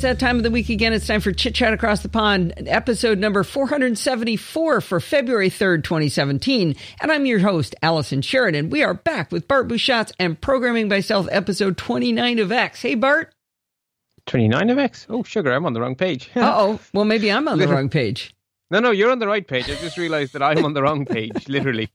it's that time of the week again. It's time for Chit Chat Across the Pond, episode number 474 for February 3rd, 2017. And I'm your host, Allison Sheridan. We are back with Bart Busschots and Programming by Stealth, episode 29 of X. Hey, Bart. 29 of X? Oh, sugar, I'm on the wrong page. uh oh. Well, maybe I'm on the wrong page. No, no, you're on the right page. I just realized that I'm on the wrong page, literally.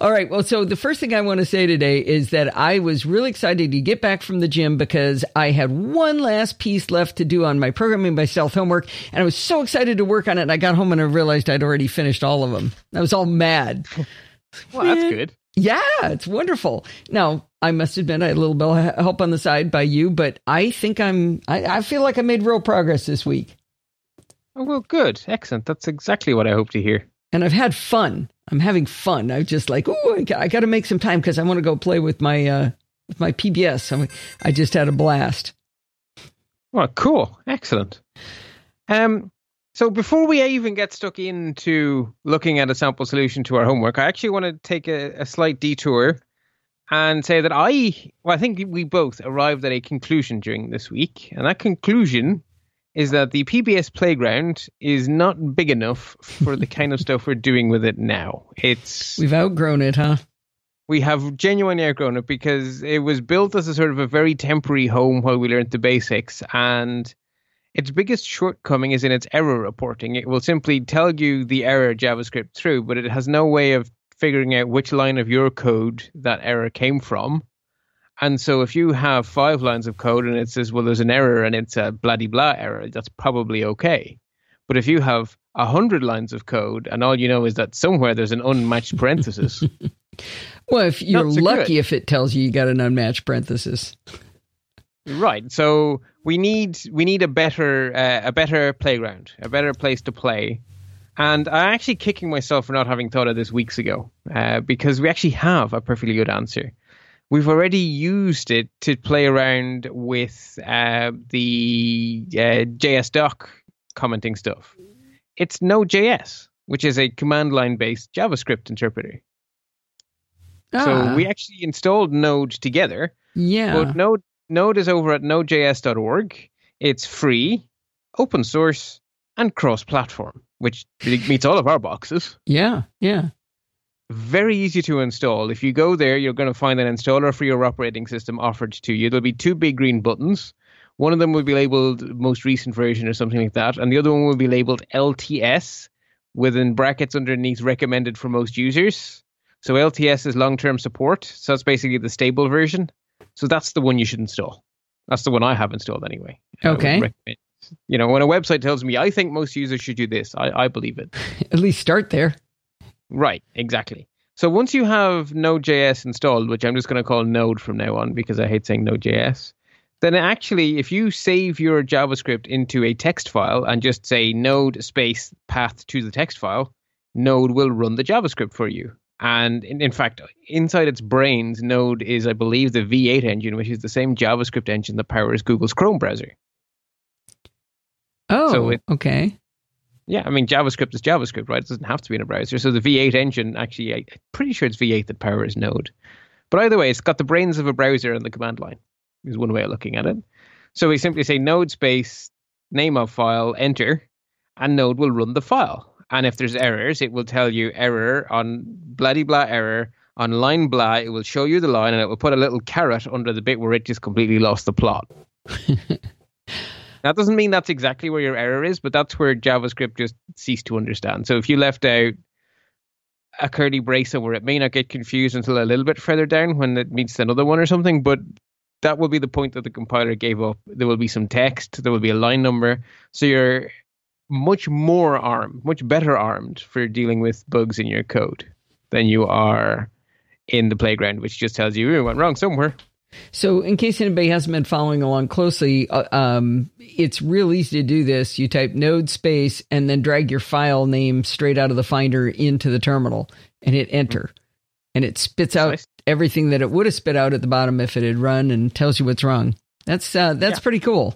All right. Well, so the first thing I want to say today is that I was really excited to get back from the gym because I had one last piece left to do on my programming by stealth homework. And I was so excited to work on it. And I got home and I realized I'd already finished all of them. I was all mad. well, that's good. Yeah, it's wonderful. Now, I must admit, I had a little bit of help on the side by you, but I think I'm, I, I feel like I made real progress this week. Oh, well, good. Excellent. That's exactly what I hope to hear. And I've had fun. I'm having fun. I'm just like, oh, I, got to make some time because I want to go play with my uh, with my PBS. So I just had a blast. Well, cool, excellent. Um, so before we even get stuck into looking at a sample solution to our homework, I actually want to take a, a slight detour and say that I, well, I think we both arrived at a conclusion during this week, and that conclusion is that the PBS playground is not big enough for the kind of stuff we're doing with it now. It's we've outgrown it, huh? We have genuinely outgrown it because it was built as a sort of a very temporary home while we learned the basics, and its biggest shortcoming is in its error reporting. It will simply tell you the error JavaScript threw, but it has no way of figuring out which line of your code that error came from and so if you have five lines of code and it says, well, there's an error and it's a bloody blah error, that's probably okay. But if you have a hundred lines of code and all you know is that somewhere there's an unmatched parenthesis. well, if you're so lucky good. if it tells you you got an unmatched parenthesis. Right. So we need we need a better uh, a better playground, a better place to play. And I'm actually kicking myself for not having thought of this weeks ago, uh, because we actually have a perfectly good answer we've already used it to play around with uh, the uh, JSDoc commenting stuff. It's Node.js, which is a command line based JavaScript interpreter. Ah. So we actually installed Node together. Yeah. But Node Node is over at nodejs.org. It's free, open source, and cross platform, which meets all of our boxes. Yeah, yeah very easy to install. If you go there, you're going to find an installer for your operating system offered to you. There'll be two big green buttons. One of them will be labeled most recent version or something like that, and the other one will be labeled LTS within brackets underneath recommended for most users. So LTS is long term support. So that's basically the stable version. So that's the one you should install. That's the one I have installed anyway. Okay. You know, when a website tells me I think most users should do this, I, I believe it. At least start there. Right, exactly. So once you have Node.js installed, which I'm just going to call Node from now on because I hate saying Node.js, then actually, if you save your JavaScript into a text file and just say node space path to the text file, Node will run the JavaScript for you. And in, in fact, inside its brains, Node is, I believe, the V8 engine, which is the same JavaScript engine that powers Google's Chrome browser. Oh, so it, okay. Yeah, I mean JavaScript is JavaScript, right? It doesn't have to be in a browser. So the V8 engine, actually, I'm pretty sure it's V8 that powers Node. But either way, it's got the brains of a browser on the command line. Is one way of looking at it. So we simply say node space name of file enter, and Node will run the file. And if there's errors, it will tell you error on bloody blah error on line blah. It will show you the line, and it will put a little caret under the bit where it just completely lost the plot. That doesn't mean that's exactly where your error is, but that's where JavaScript just ceased to understand. So if you left out a curly brace somewhere, it may not get confused until a little bit further down when it meets another one or something, but that will be the point that the compiler gave up. There will be some text, there will be a line number. So you're much more armed, much better armed for dealing with bugs in your code than you are in the playground, which just tells you it went wrong somewhere. So, in case anybody hasn't been following along closely, uh, um, it's real easy to do this. You type node space and then drag your file name straight out of the Finder into the terminal and hit enter. And it spits out everything that it would have spit out at the bottom if it had run and tells you what's wrong. That's uh, that's yeah. pretty cool.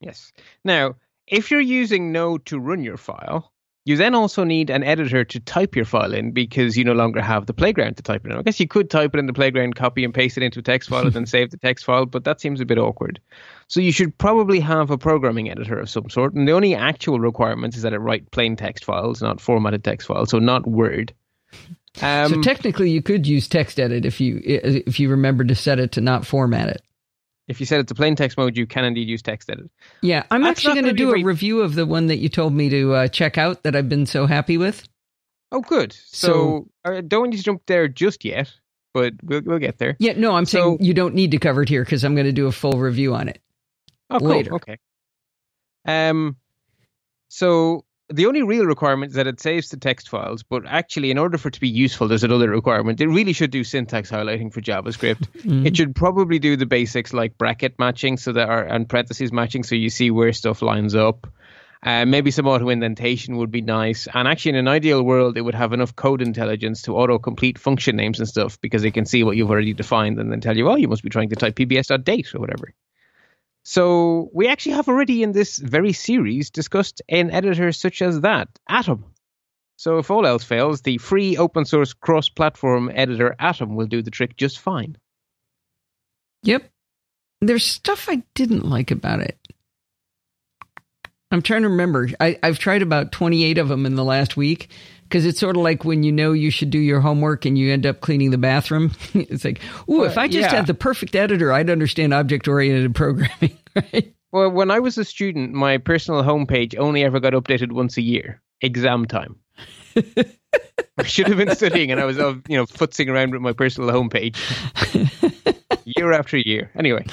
Yes. Now, if you're using Node to run your file, You then also need an editor to type your file in because you no longer have the playground to type it in. I guess you could type it in the playground, copy and paste it into a text file, and then save the text file, but that seems a bit awkward. So you should probably have a programming editor of some sort. And the only actual requirement is that it write plain text files, not formatted text files, so not Word. Um, so technically, you could use TextEdit if you if you remember to set it to not format it. If you set it to plain text mode, you can indeed use text edit. Yeah, I'm That's actually going to do a review of the one that you told me to uh, check out that I've been so happy with. Oh, good. So, so I don't want you to jump there just yet, but we'll we'll get there. Yeah, no, I'm so, saying you don't need to cover it here because I'm going to do a full review on it. Oh, cool. Later. Okay. Um, so the only real requirement is that it saves the text files, but actually, in order for it to be useful, there's another requirement. It really should do syntax highlighting for JavaScript. mm-hmm. It should probably do the basics like bracket matching, so that are and parentheses matching, so you see where stuff lines up. Uh, maybe some auto indentation would be nice. And actually, in an ideal world, it would have enough code intelligence to auto complete function names and stuff because it can see what you've already defined and then tell you, oh, you must be trying to type pbs.date or whatever. So we actually have already in this very series discussed an editor such as that, Atom. So if all else fails, the free open source cross-platform editor Atom will do the trick just fine. Yep. There's stuff I didn't like about it. I'm trying to remember. I, have tried about 28 of them in the last week, because it's sort of like when you know you should do your homework and you end up cleaning the bathroom. it's like, ooh, if I just yeah. had the perfect editor, I'd understand object oriented programming, right? Well, when I was a student, my personal homepage only ever got updated once a year, exam time. I should have been studying, and I was, uh, you know, futzing around with my personal homepage year after year. Anyway,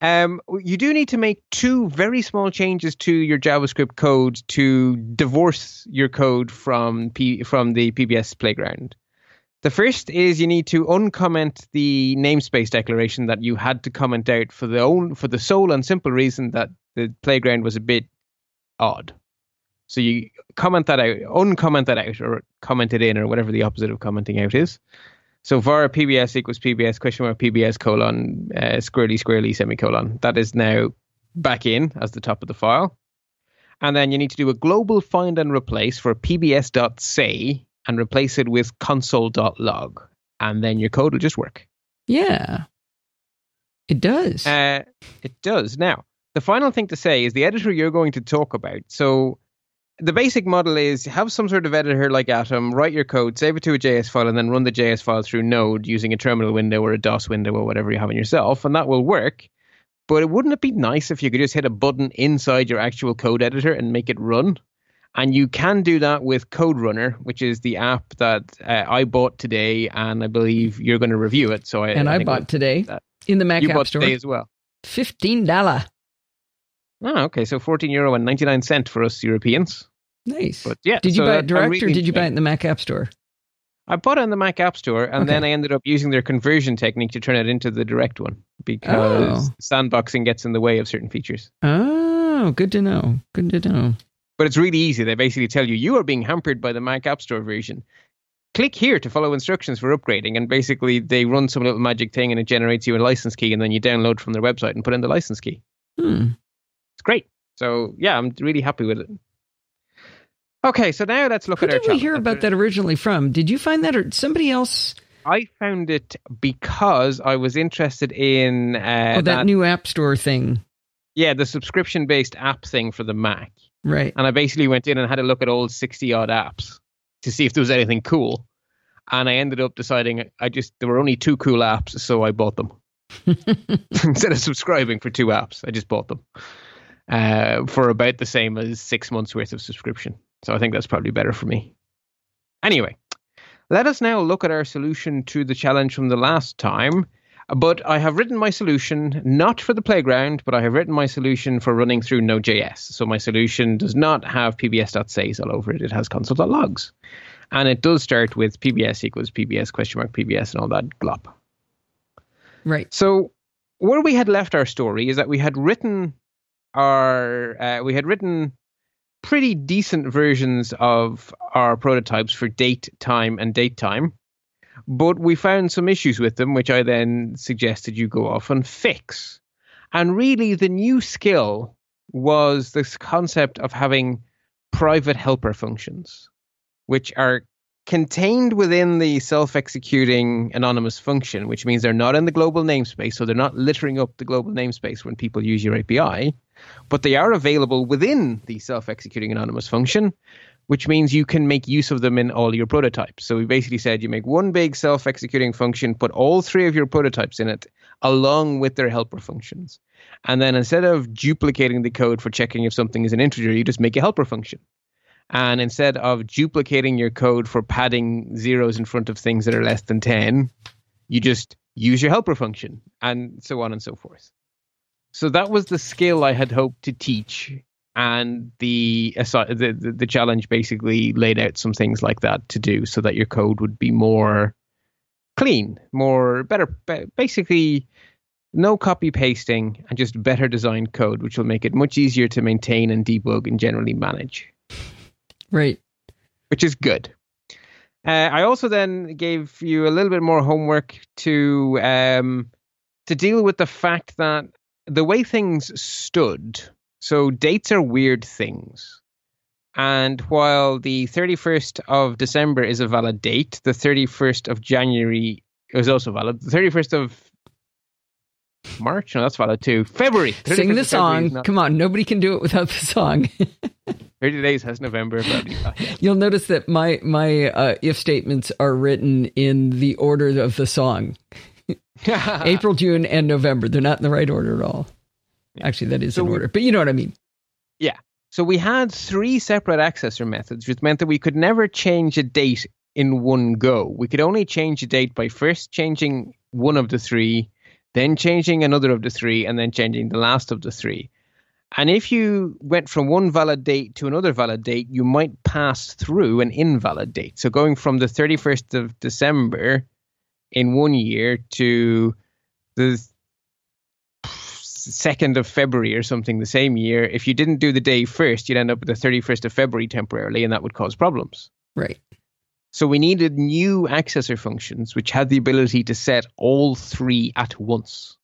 um, you do need to make two very small changes to your JavaScript code to divorce your code from P- from the PBS playground. The first is you need to uncomment the namespace declaration that you had to comment out for the own for the sole and simple reason that the playground was a bit odd. So you comment that out, uncomment that out, or comment it in, or whatever the opposite of commenting out is. So var PBS equals PBS question mark PBS colon uh, squirrely squirrely semicolon. That is now back in as the top of the file. And then you need to do a global find and replace for pbs.say and replace it with console.log. And then your code will just work. Yeah. It does. Uh, it does. Now, the final thing to say is the editor you're going to talk about. So the basic model is have some sort of editor like Atom, write your code, save it to a JS file, and then run the JS file through Node using a terminal window or a DOS window or whatever you have in yourself, and that will work. But wouldn't it be nice if you could just hit a button inside your actual code editor and make it run? And you can do that with Code Runner, which is the app that uh, I bought today, and I believe you're going to review it. So I and I, I bought today that. in the Mac you App Store today as well. Fifteen dollar. Oh, okay. So 14 euro and 99 cent for us Europeans. Nice. But yeah. Did you so buy it direct really or did you buy it in the Mac App Store? I bought it in the Mac App Store and okay. then I ended up using their conversion technique to turn it into the direct one because oh. sandboxing gets in the way of certain features. Oh, good to know. Good to know. But it's really easy. They basically tell you you are being hampered by the Mac App Store version. Click here to follow instructions for upgrading, and basically they run some little magic thing and it generates you a license key, and then you download from their website and put in the license key. Hmm. It's great. So yeah, I'm really happy with it. Okay, so now let's look Who at our. Who did we hear about that originally from? Did you find that, or somebody else? I found it because I was interested in uh, oh, that, that new App Store thing. Yeah, the subscription-based app thing for the Mac. Right. And I basically went in and had a look at all sixty odd apps to see if there was anything cool. And I ended up deciding I just there were only two cool apps, so I bought them. Instead of subscribing for two apps, I just bought them uh, for about the same as six months worth of subscription. So I think that's probably better for me. Anyway, let us now look at our solution to the challenge from the last time. But I have written my solution not for the playground, but I have written my solution for running through Node.js. So my solution does not have pbs.says all over it. It has console.logs. And it does start with pbs equals pbs question mark pbs and all that glop. Right. So where we had left our story is that we had written our uh, we had written pretty decent versions of our prototypes for date time and date time but we found some issues with them which i then suggested you go off and fix and really the new skill was this concept of having private helper functions, which are contained within the self executing anonymous function, which means they're not in the global namespace. So they're not littering up the global namespace when people use your API, but they are available within the self executing anonymous function, which means you can make use of them in all your prototypes. So we basically said you make one big self executing function, put all three of your prototypes in it along with their helper functions. And then instead of duplicating the code for checking if something is an integer, you just make a helper function. And instead of duplicating your code for padding zeros in front of things that are less than 10, you just use your helper function and so on and so forth. So that was the skill I had hoped to teach. And the, the, the, the challenge basically laid out some things like that to do so that your code would be more clean, more better, basically no copy pasting and just better designed code, which will make it much easier to maintain and debug and generally manage. Right. Which is good. Uh, I also then gave you a little bit more homework to um, to deal with the fact that the way things stood. So dates are weird things. And while the 31st of December is a valid date, the 31st of January is also valid. The 31st of March? No, that's valid too. February. Sing the song. Not... Come on, nobody can do it without the song. 30 days has November. You'll notice that my my uh, if statements are written in the order of the song. April, June, and November. They're not in the right order at all. Actually, that is so in order, but you know what I mean. Yeah. So we had three separate accessor methods, which meant that we could never change a date in one go. We could only change a date by first changing one of the three, then changing another of the three, and then changing the last of the three. And if you went from one valid date to another valid date, you might pass through an invalid date. So going from the 31st of December in one year to the 2nd of February or something the same year, if you didn't do the day first, you'd end up with the 31st of February temporarily, and that would cause problems. Right. So we needed new accessor functions which had the ability to set all three at once.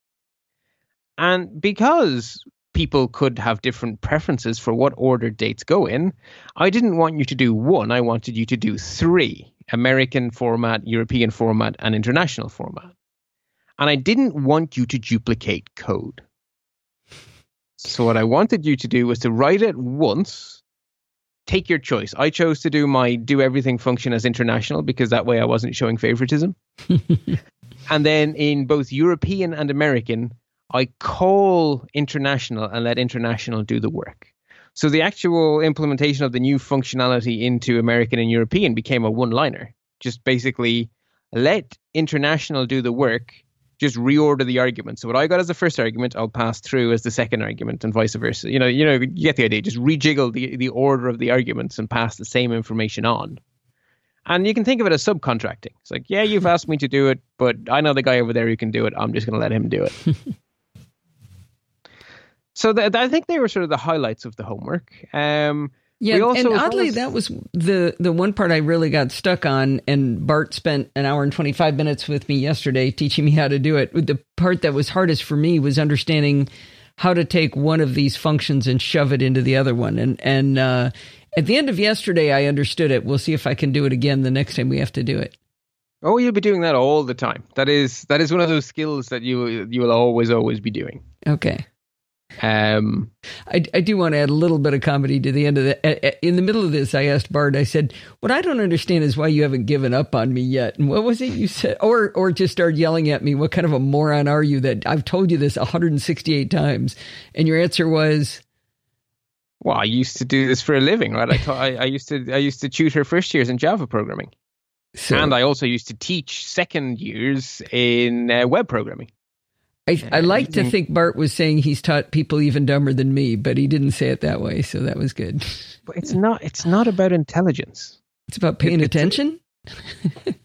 And because people could have different preferences for what order dates go in. I didn't want you to do one, I wanted you to do three American format, European format, and international format. And I didn't want you to duplicate code. So, what I wanted you to do was to write it once. Take your choice. I chose to do my do everything function as international because that way I wasn't showing favoritism. and then in both European and American, I call international and let international do the work. So the actual implementation of the new functionality into American and European became a one liner. Just basically let international do the work, just reorder the argument. So what I got as the first argument, I'll pass through as the second argument and vice versa. You know, you know, you get the idea. Just rejiggle the, the order of the arguments and pass the same information on. And you can think of it as subcontracting. It's like, yeah, you've asked me to do it, but I know the guy over there who can do it. I'm just going to let him do it. so th- I think they were sort of the highlights of the homework. Um, yeah, also, and oddly, that was the the one part I really got stuck on. And Bart spent an hour and twenty five minutes with me yesterday teaching me how to do it. The part that was hardest for me was understanding how to take one of these functions and shove it into the other one. And and uh, at the end of yesterday, I understood it. We'll see if I can do it again the next time we have to do it. Oh, you'll be doing that all the time. That is that is one of those skills that you you will always always be doing. Okay. Um, I, I do want to add a little bit of comedy to the end of the. In the middle of this, I asked Bart. I said, "What I don't understand is why you haven't given up on me yet." And what was it you said? Or or just started yelling at me? What kind of a moron are you? That I've told you this 168 times, and your answer was, "Well, I used to do this for a living, right? I, taught, I, I used to I used to tutor first years in Java programming." So, and I also used to teach second years in uh, web programming. I, I like to think Bart was saying he's taught people even dumber than me, but he didn't say it that way, so that was good. But it's not. It's not about intelligence. It's about paying it, attention.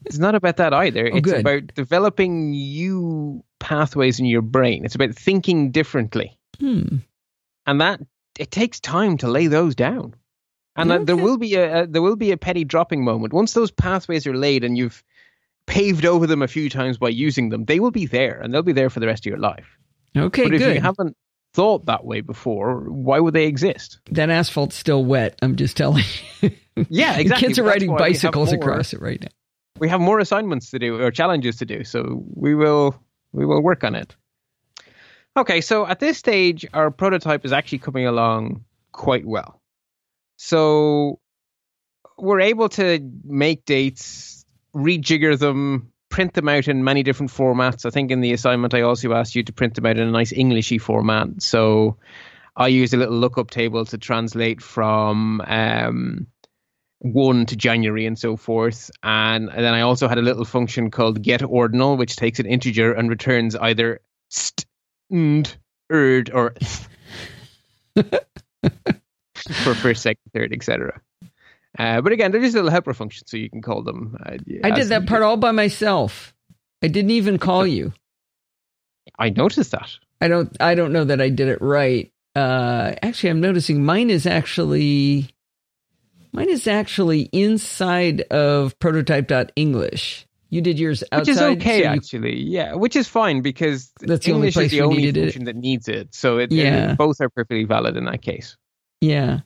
It's not about that either. Oh, it's good. about developing new pathways in your brain. It's about thinking differently, hmm. and that it takes time to lay those down. And okay. there will be a, a there will be a petty dropping moment once those pathways are laid, and you've paved over them a few times by using them, they will be there and they'll be there for the rest of your life. Okay, but if good. you haven't thought that way before, why would they exist? That asphalt's still wet. I'm just telling you. Yeah, exactly. Kids are That's riding why we have bicycles more- across it right now. We have more assignments to do or challenges to do, so we will we will work on it. Okay, so at this stage, our prototype is actually coming along quite well. So we're able to make dates, rejigger them, print them out in many different formats. I think in the assignment, I also asked you to print them out in a nice Englishy format. So I used a little lookup table to translate from um, one to January and so forth. And, and then I also had a little function called get ordinal, which takes an integer and returns either st, nd, erd, or for first, second, third, etc. Uh, but again, they're just little helper functions, so you can call them. Uh, I did that part all by myself. I didn't even call you. I noticed that. I don't I don't know that I did it right. Uh actually I'm noticing mine is actually mine is actually inside of prototype.english. You did yours outside. Which is okay, so you- actually. Yeah, which is fine because That's the only English place is the only needed it. function that needs it. So it, Yeah. it- both are perfectly valid in that case. Yeah.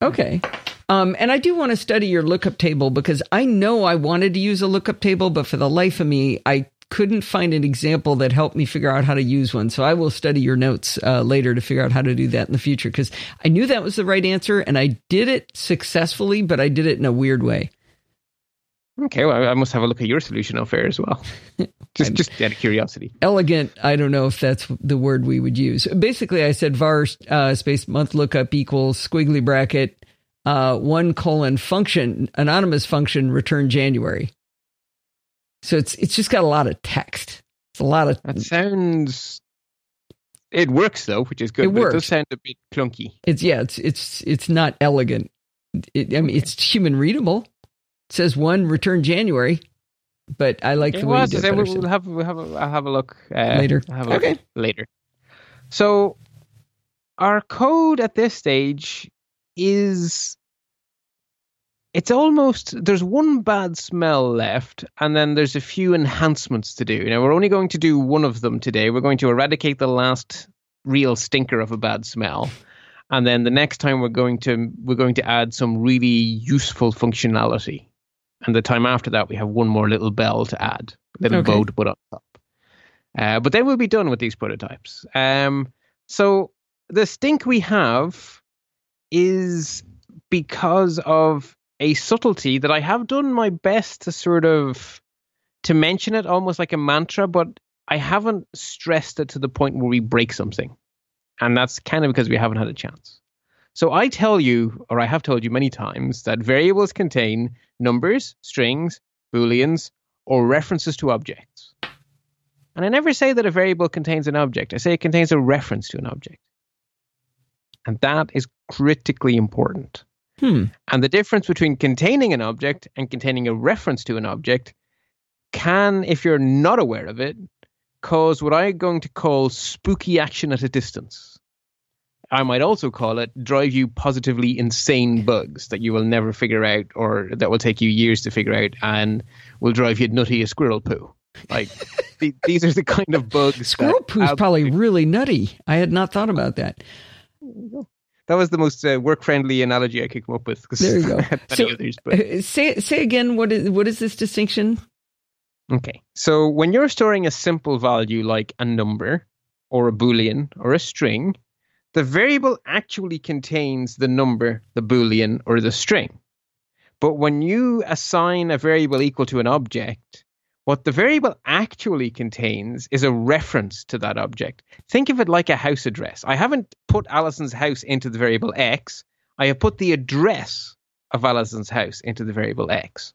Okay. Um, and I do want to study your lookup table because I know I wanted to use a lookup table, but for the life of me, I couldn't find an example that helped me figure out how to use one. So I will study your notes uh, later to figure out how to do that in the future because I knew that was the right answer and I did it successfully, but I did it in a weird way. Okay, well, I must have a look at your solution out there as well. just, just out of curiosity. Elegant, I don't know if that's the word we would use. Basically, I said var uh, space month lookup equals squiggly bracket uh, one colon function anonymous function return January. So it's it's just got a lot of text. It's a lot of That sounds. It works though, which is good. It but It does sound a bit clunky. it's yeah it's it's it's not elegant. It, I mean it's human readable. It says one return January, but I like Okay, the well, way you did it we'll, have we'll have a, I'll have a look uh, Later. Have a look Okay. later. So our code at this stage is it's almost there's one bad smell left and then there's a few enhancements to do now we're only going to do one of them today we're going to eradicate the last real stinker of a bad smell and then the next time we're going to we're going to add some really useful functionality and the time after that we have one more little bell to add little Okay. bow to put on top uh, but then we'll be done with these prototypes um, so the stink we have is because of a subtlety that I have done my best to sort of to mention it almost like a mantra, but I haven't stressed it to the point where we break something. And that's kind of because we haven't had a chance. So I tell you, or I have told you many times, that variables contain numbers, strings, booleans, or references to objects. And I never say that a variable contains an object. I say it contains a reference to an object. And that is critically important. Hmm. And the difference between containing an object and containing a reference to an object can, if you're not aware of it, cause what I'm going to call spooky action at a distance. I might also call it drive you positively insane bugs that you will never figure out or that will take you years to figure out and will drive you nutty as squirrel poo. Like the, these are the kind of bugs. Squirrel poo is probably really nutty. I had not thought about that. That was the most uh, work-friendly analogy I could come up with. There you go. I had many So- others, but Uh, say say again. What is what is this distinction? Okay. So when you're storing a simple value like a number or a boolean or a string, the variable actually contains the number, the boolean, or the string. But when you assign a variable equal to an object, what the variable actually contains is a reference to that object. Think of it like a house address. I haven't put Allison's house into the variable x. I have put the address of Allison's house into the variable x.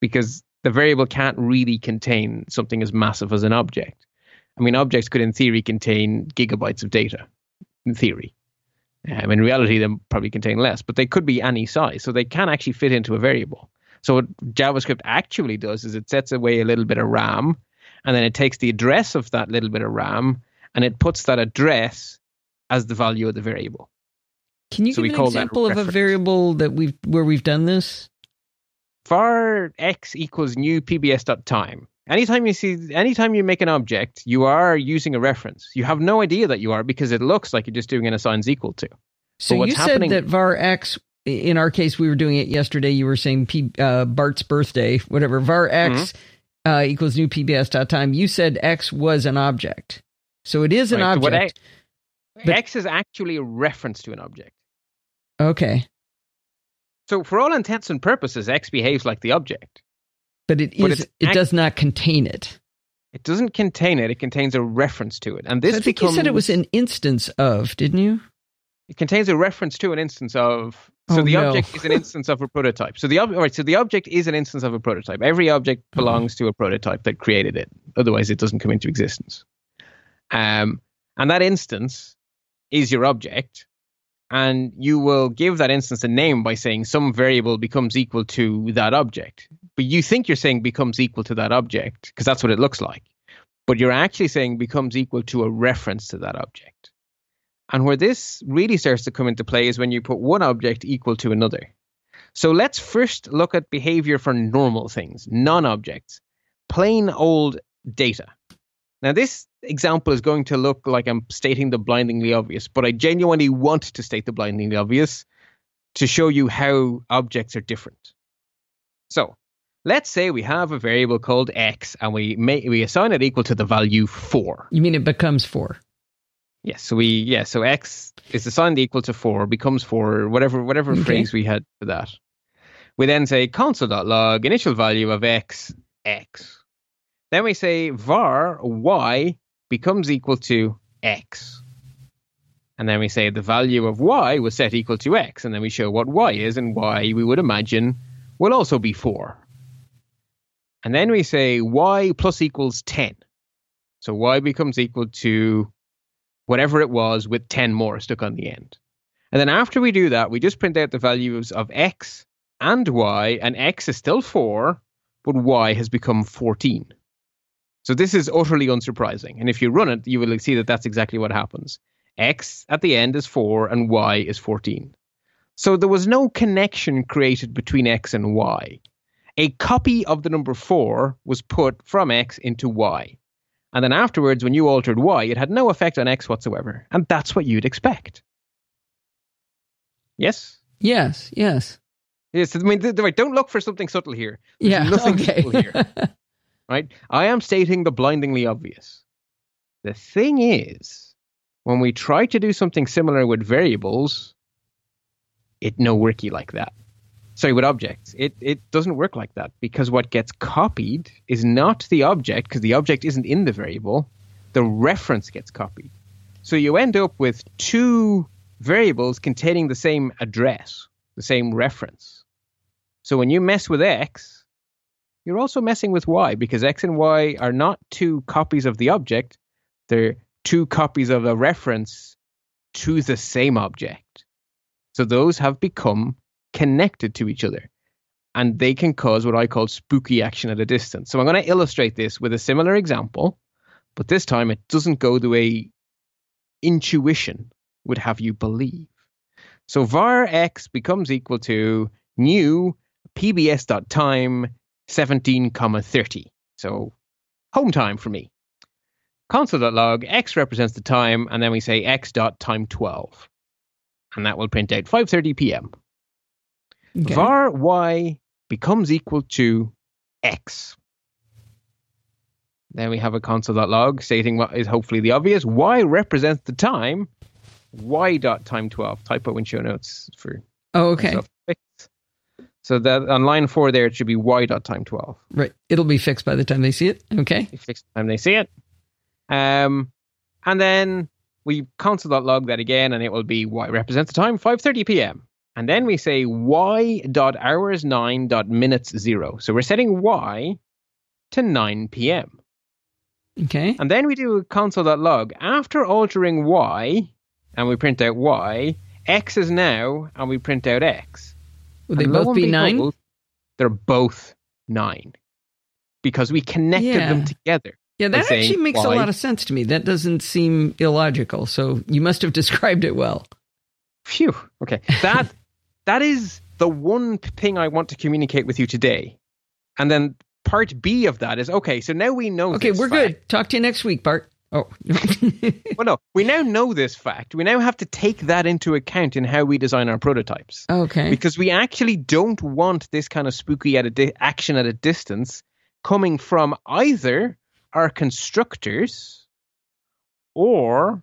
Because the variable can't really contain something as massive as an object. I mean, objects could, in theory, contain gigabytes of data, in theory. Um, in reality, they probably contain less, but they could be any size, so they can actually fit into a variable. So what JavaScript actually does is it sets away a little bit of RAM, and then it takes the address of that little bit of RAM, and it puts that address as the value of the variable. Can you So give an example of a variable that we've where we've done this? var x equals new pbs.time. Anytime you see, anytime you make an object, you are using a reference. You have no idea that you are because it looks like you're just doing an assigns equal to. So you said that var x, in our case, we were doing it yesterday. You were saying P, uh, Bart's birthday, whatever. Var x mm-hmm. uh, equals new PBS dot time. You said x was an object, so it is an right, object. So but, x is actually a reference to an object. Okay. So for all intents and purposes, x behaves like the object. But it is. But it does not contain it. It doesn't contain it. It contains a reference to it, and this. So I think becomes, you said it was an instance of, didn't you? It contains a reference to an instance of. So oh, the no. object is an instance of a prototype. So the ob- right, So the object is an instance of a prototype. Every object mm-hmm. belongs mm-hmm. to a prototype that created it. Otherwise, it doesn't come into existence. Um, and that instance is your object, and you will give that instance a name by saying some variable becomes equal to that object. But you think you're saying becomes equal to that object because that's what it looks like. But you're actually saying becomes equal to a reference to that object. And where this really starts to come into play is when you put one object equal to another. So let's first look at behavior for normal things, non objects, plain old data. Now, this example is going to look like I'm stating the blindingly obvious, but I genuinely want to state the blindingly obvious to show you how objects are different. So, let's say we have a variable called x and we may, we assign it equal to the value 4. You mean it becomes 4? Yes, so we yeah, so x is assigned equal to 4 becomes 4 whatever whatever okay. phrase we had for that. We then say console.log initial value of x x then we say var y becomes equal to x. And then we say the value of y was set equal to x. And then we show what y is, and y we would imagine will also be 4. And then we say y plus equals 10. So y becomes equal to whatever it was with 10 more stuck on the end. And then after we do that, we just print out the values of x and y, and x is still 4, but y has become 14. So this is utterly unsurprising. And if you run it, you will see that that's exactly what happens. X at the end is 4 and Y is 14. So there was no connection created between X and Y. A copy of the number 4 was put from X into Y. And then afterwards, when you altered Y, it had no effect on X whatsoever. And that's what you'd expect. Yes? Yes, yes. Yes, I mean, th- th- don't look for something subtle here. There's yeah, nothing okay. subtle here. right? I am stating the blindingly obvious. The thing is, when we try to do something similar with variables, it no worky like that. Sorry, with objects, it it doesn't work like that because what gets copied is not the object because the object isn't in the variable. The reference gets copied. So you end up with two variables containing the same address, the same reference. So when you mess with x, you're also messing with y because x and y are not two copies of the object, they're two copies of a reference to the same object. So those have become connected to each other and they can cause what I call spooky action at a distance. So I'm going to illustrate this with a similar example, but this time it doesn't go the way intuition would have you believe. So var x becomes equal to new pbs.time 17 comma 30. So home time for me. Console.log, x represents the time, and then we say x dot time 12. And that will print out 5.30 p.m. Okay. var y becomes equal to x. Then we have a console.log stating what is hopefully the obvious. Y represents the time. Y dot time 12. Typo in show notes for. Oh, okay. So that on line four there, it should be y dot time twelve. Right. It'll be fixed by the time they see it. Okay. Fixed by the time they see it. Um, and then we console.log that again, and it will be y represents the time five thirty p.m. And then we say y dot hours nine dot minutes zero. So we're setting y to nine p.m. Okay. And then we do a console.log after altering y, and we print out y. X is now, and we print out x. Would they both be nine? they're both nine because we connected yeah. them together. Yeah, that actually makes why. a lot of sense to me. That doesn't seem illogical. So you must have described it well. Phew. Okay. That that is the one thing I want to communicate with you today. And then part B of that is okay. So now we know. Okay, we're fact. good. Talk to you next week, Bart. Oh, Well, no, we now know this fact. We now have to take that into account in how we design our prototypes. okay. because we actually don't want this kind of spooky at a di- action at a distance coming from either our constructors or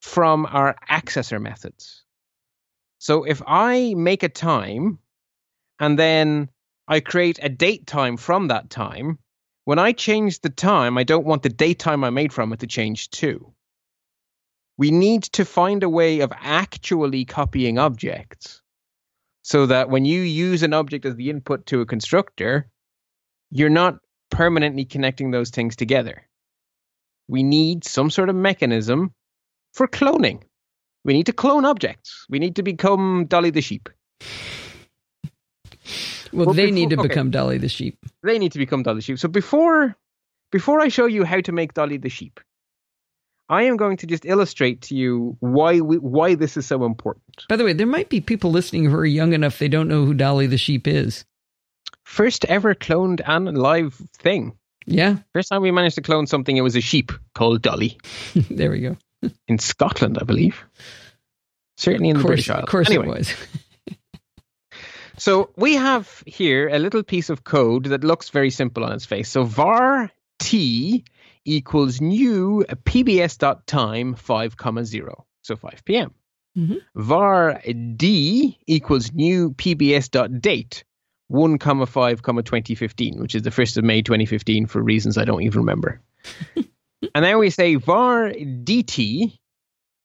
from our accessor methods. So if I make a time and then I create a date time from that time, when I change the time, I don't want the date time I made from it to change too. We need to find a way of actually copying objects so that when you use an object as the input to a constructor, you're not permanently connecting those things together. We need some sort of mechanism for cloning. We need to clone objects. We need to become Dolly the sheep. well, well, they need to okay. become Dolly the sheep. They need to become Dolly the sheep. So before before I show you how to make Dolly the sheep, I am going to just illustrate to you why we, why this is so important. By the way, there might be people listening who are young enough they don't know who Dolly the sheep is. First ever cloned and live thing. Yeah, First time we managed to clone something, it was a sheep called Dolly. there we go. in Scotland, I believe. Certainly in Of the British Isles. of course anyway, it was. so we have here a little piece of code that looks very simple on its face. So var t equals new pbs.time 5 comma 0 so 5 p.m Mhm. var d equals new pbs.date 1 comma 5 comma 2015 which is the 1st of may 2015 for reasons i don't even remember and then we say var dt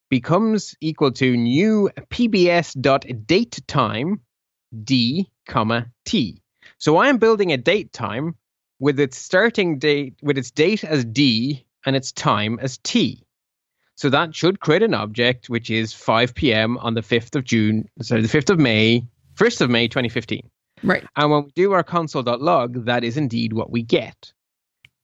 becomes equal to new pbs pbs.date time d comma t. So i'm building a date time with its starting date with its date as d and its time as t. So that should create an object which is 5 p.m on the 5th of june sorry the 5th of may 1st of may 2015 Right. and when we do our console.log that is indeed what we get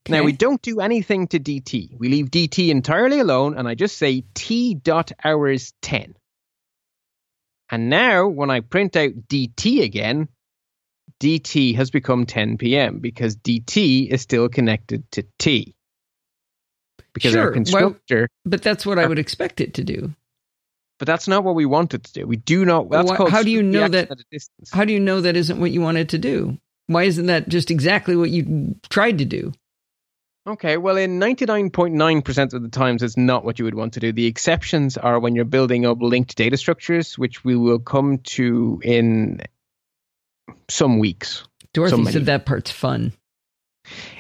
now we don't do anything to dt we leave dt entirely alone and i just say t dot hours 10 and now when i print out dt again dt has become 10 p.m because dt is still connected to t. Because Sure, our well- constructor But that's what I would expect it to do. but that's not what we want it to do. We do not that's how do you know that- How do you know that isn't what you wanted to do? Why isn't that just exactly what you tried to do? Okay, well, in 99.9% of the times, it's not what you would want to do. The exceptions are when you're building up linked data structures, which we will come to in some weeks. Dorothy said that part's fun.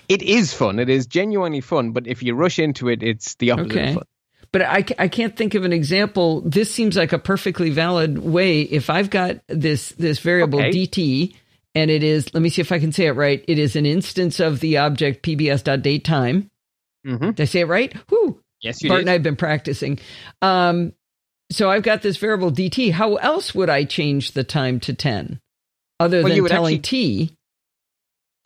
It is fun. It is genuinely fun, but if you rush into it, it's the opposite Okay. of fun. But I, I can't think of an example. This seems like a perfectly valid way. If I've got this this variable Okay. dt and it is, let me see if I can say it right. It is an instance of the object pbs.datetime. Mm-hmm. Did I say it right? Whoo! Yes, you Bart did. and I've been practicing. Um, so I've got this variable dt. How else would I change the time to 10? Other Well, than telling actually- t.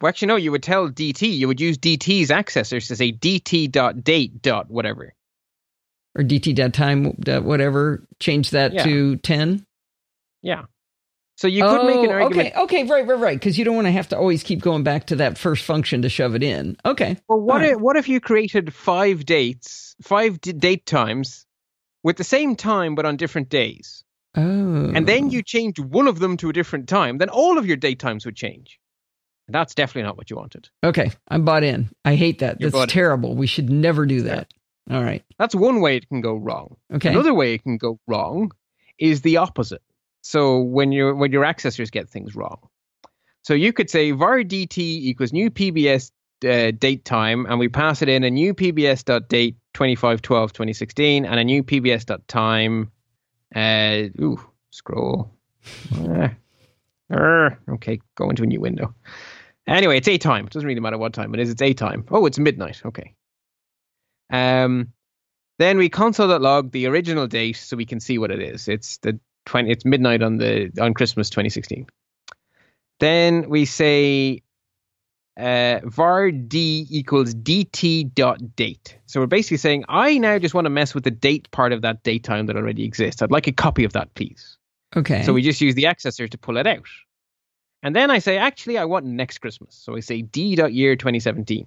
Well, actually, no, you would tell DT, you would use DT's accessors to say DT.date dot whatever. or dt.time, dot whatever, change that Yeah. to 10. Yeah. So you could make an Oh, argument. Okay, okay, right, right, right. Because you don't want to have to always keep going back to that first function to shove it in. Okay. Well, what Alright. if, what if you created five dates, five d- date times with the same time but on different days? Oh. And then you oh. change one of them to a different time, then all of your date times would change. And that's definitely not what you wanted. Okay, I'm bought in. I hate that. You're That's bought in. terrible. We should never do that. All right. That's one way it can go wrong. Okay. Another way it can go wrong is the opposite. So when your when your accessors get things wrong. So you could say var dt equals new PBS uh, date time, and we pass it in a new PBS dot date 25 12 2016 and a new PBS dot time. Uh, ooh, scroll. Uh, okay, go into a new window. Anyway, it's a time. It doesn't really matter what time it is. It's a time. Oh, it's midnight. Okay. Um, then we console.log the original date so we can see what it is. It's the 20 it's midnight on the on Christmas 2016. Then we say uh, var d equals dt dot date. So we're basically saying I now just want to mess with the date part of that date time that already exists. I'd like a copy of that, please. Okay. So we just use the accessor to pull it out. And then I say, actually, I want next Christmas. So I say d dot year 2017.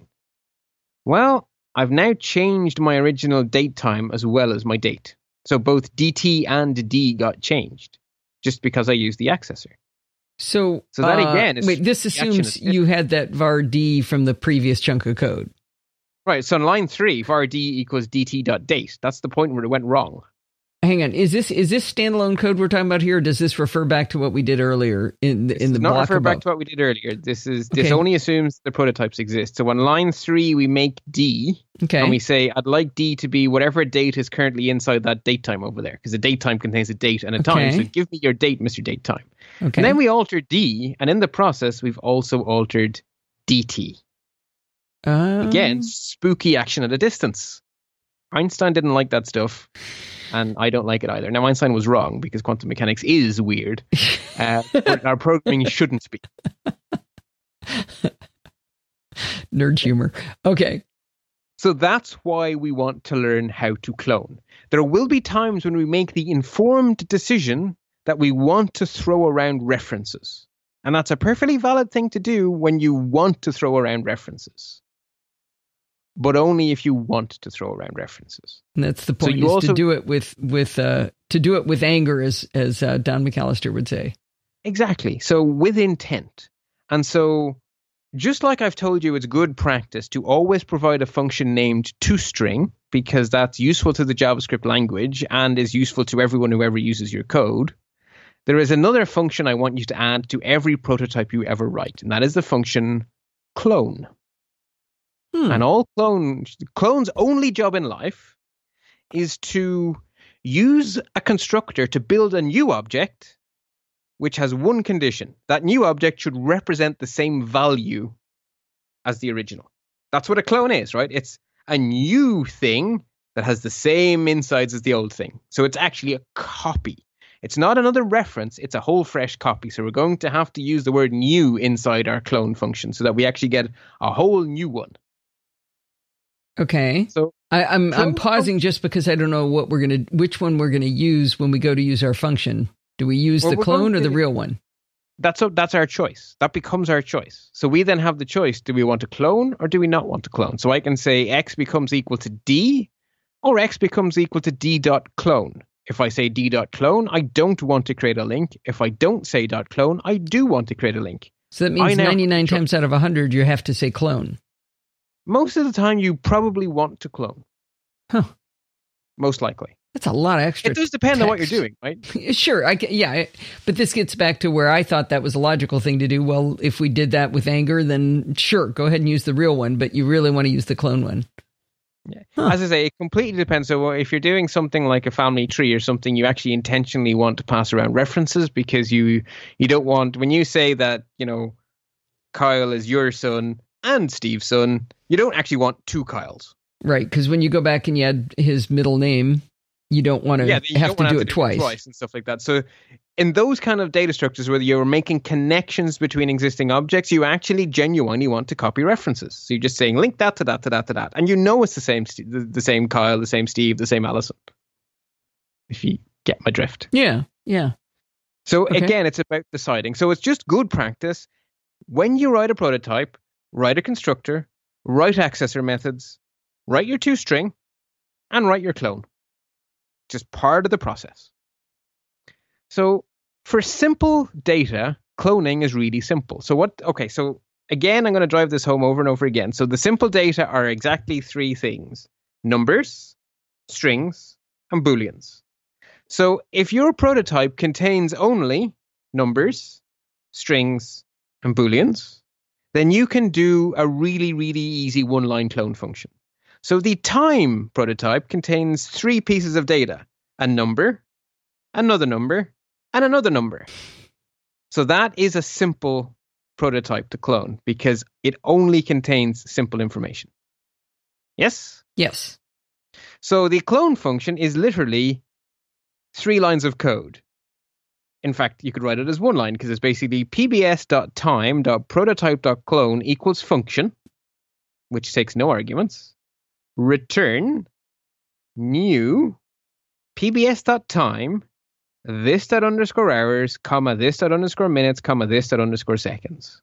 Well, I've now changed my original date time as well as my date. So both dt and d got changed just because I used the accessor. So, So that uh, again is wait. This assumes you had that var d from the previous chunk of code. Right. So on line three, var d equals dt.date. That's the point where it went wrong. Hang on, is this is this standalone code we're talking about here? Or does this refer back to what we did earlier in the, This in the not refer above? back to what we did earlier. This is this only assumes the prototypes exist. So on line three, we make d okay, and we say I'd like d to be whatever date is currently inside that date time over there because the date time contains a date and a time. So give me your date, Mr. Date Time. okay. And then we alter d, and in the process, we've also altered dt. Um, Again, spooky action at a distance. Einstein didn't like that stuff, and I don't like it either. Now, Einstein was wrong because quantum mechanics is weird, uh, but our programming shouldn't be. nerd humor. Okay, So that's why we want to learn how to clone. There will be times when we make the informed decision that we want to throw around references. And that's a perfectly valid thing to do when you want to throw around references. But only if you want to throw around references. and that's the point. So you also- to do it with with uh, to do it with anger, as as uh, Don McAllister would say. Exactly. So with intent. And so just like I've told you, it's good practice to always provide a function named toString because that's useful to the JavaScript language and is useful to everyone who ever uses your code. There is another function I want you to add to every prototype you ever write, and that is the function clone. Hmm. And all clone clone's only job in life is to use a constructor to build a new object which has one condition. That new object should represent the same value as the original. That's what a clone is, right? It's a new thing that has the same insides as the old thing. So it's actually a copy. It's not another reference, it's a whole fresh copy. So we're going to have to use the word new inside our clone function so that we actually get a whole new one. Okay. So I, I'm I'm pausing just because I don't know what we're gonna which one we're gonna use when we go to use our function. Do we use Well, the clone or the real one? that's a, that's our choice. That becomes our choice. So we then have the choice: do we want to clone or do we not want to clone? So I can say x becomes equal to d, or x becomes equal to d dot clone. If I say d dot clone, I don't want to create a link. If I don't say dot clone, I do want to create a link. So that means 99 times out of 100 you have to say clone. Most of the time, you probably want to clone. Huh. Most likely. That's a lot of extra. It does depend on what you're doing, right? Sure, I ca- yeah, but this gets back to where I thought that was a logical thing to do. Well, if we did that with anger, then sure, go ahead and use the real one, but you really want to use the clone one. Yeah. Huh. As I say, it completely depends. So if you're doing something like a family tree or something, you actually intentionally want to pass around references because you you don't want when you say that you know Kyle is your son and Steve's son, you don't actually want two Kyles. Right, because when you go back and you add his middle name, you don't want to Yeah, you have to do it twice. twice and stuff like that. So in those kind of data structures where you're making connections between existing objects, you actually genuinely want to copy references. So you're just saying link that to that to that to that, and you know it's the same the, the same Kyle, the same Steve, the same Allison. If you get my drift. Yeah, yeah. So Okay. again, it's about deciding. So it's just good practice. When you write a prototype, write a constructor, write accessor methods, write your toString, and write your clone. Just part of the process. So for simple data, cloning is really simple. So what? Okay, so again, I'm going to drive this home over and over again. So the simple data are exactly three things: numbers, strings, and booleans. So if your prototype contains only numbers, strings, and booleans, then you can do a really, really easy one line clone function. So the time prototype contains three pieces of data a number, another number, and another number. So that is a simple prototype to clone because it only contains simple information. Yes? Yes. So the clone function is literally three lines of code. In fact, you could write it as one line because it's basically pbs.time.prototype.clone equals function, which takes no arguments, return new pbs.time, this dot underscore hours, comma this dot underscore minutes, comma this dot underscore seconds.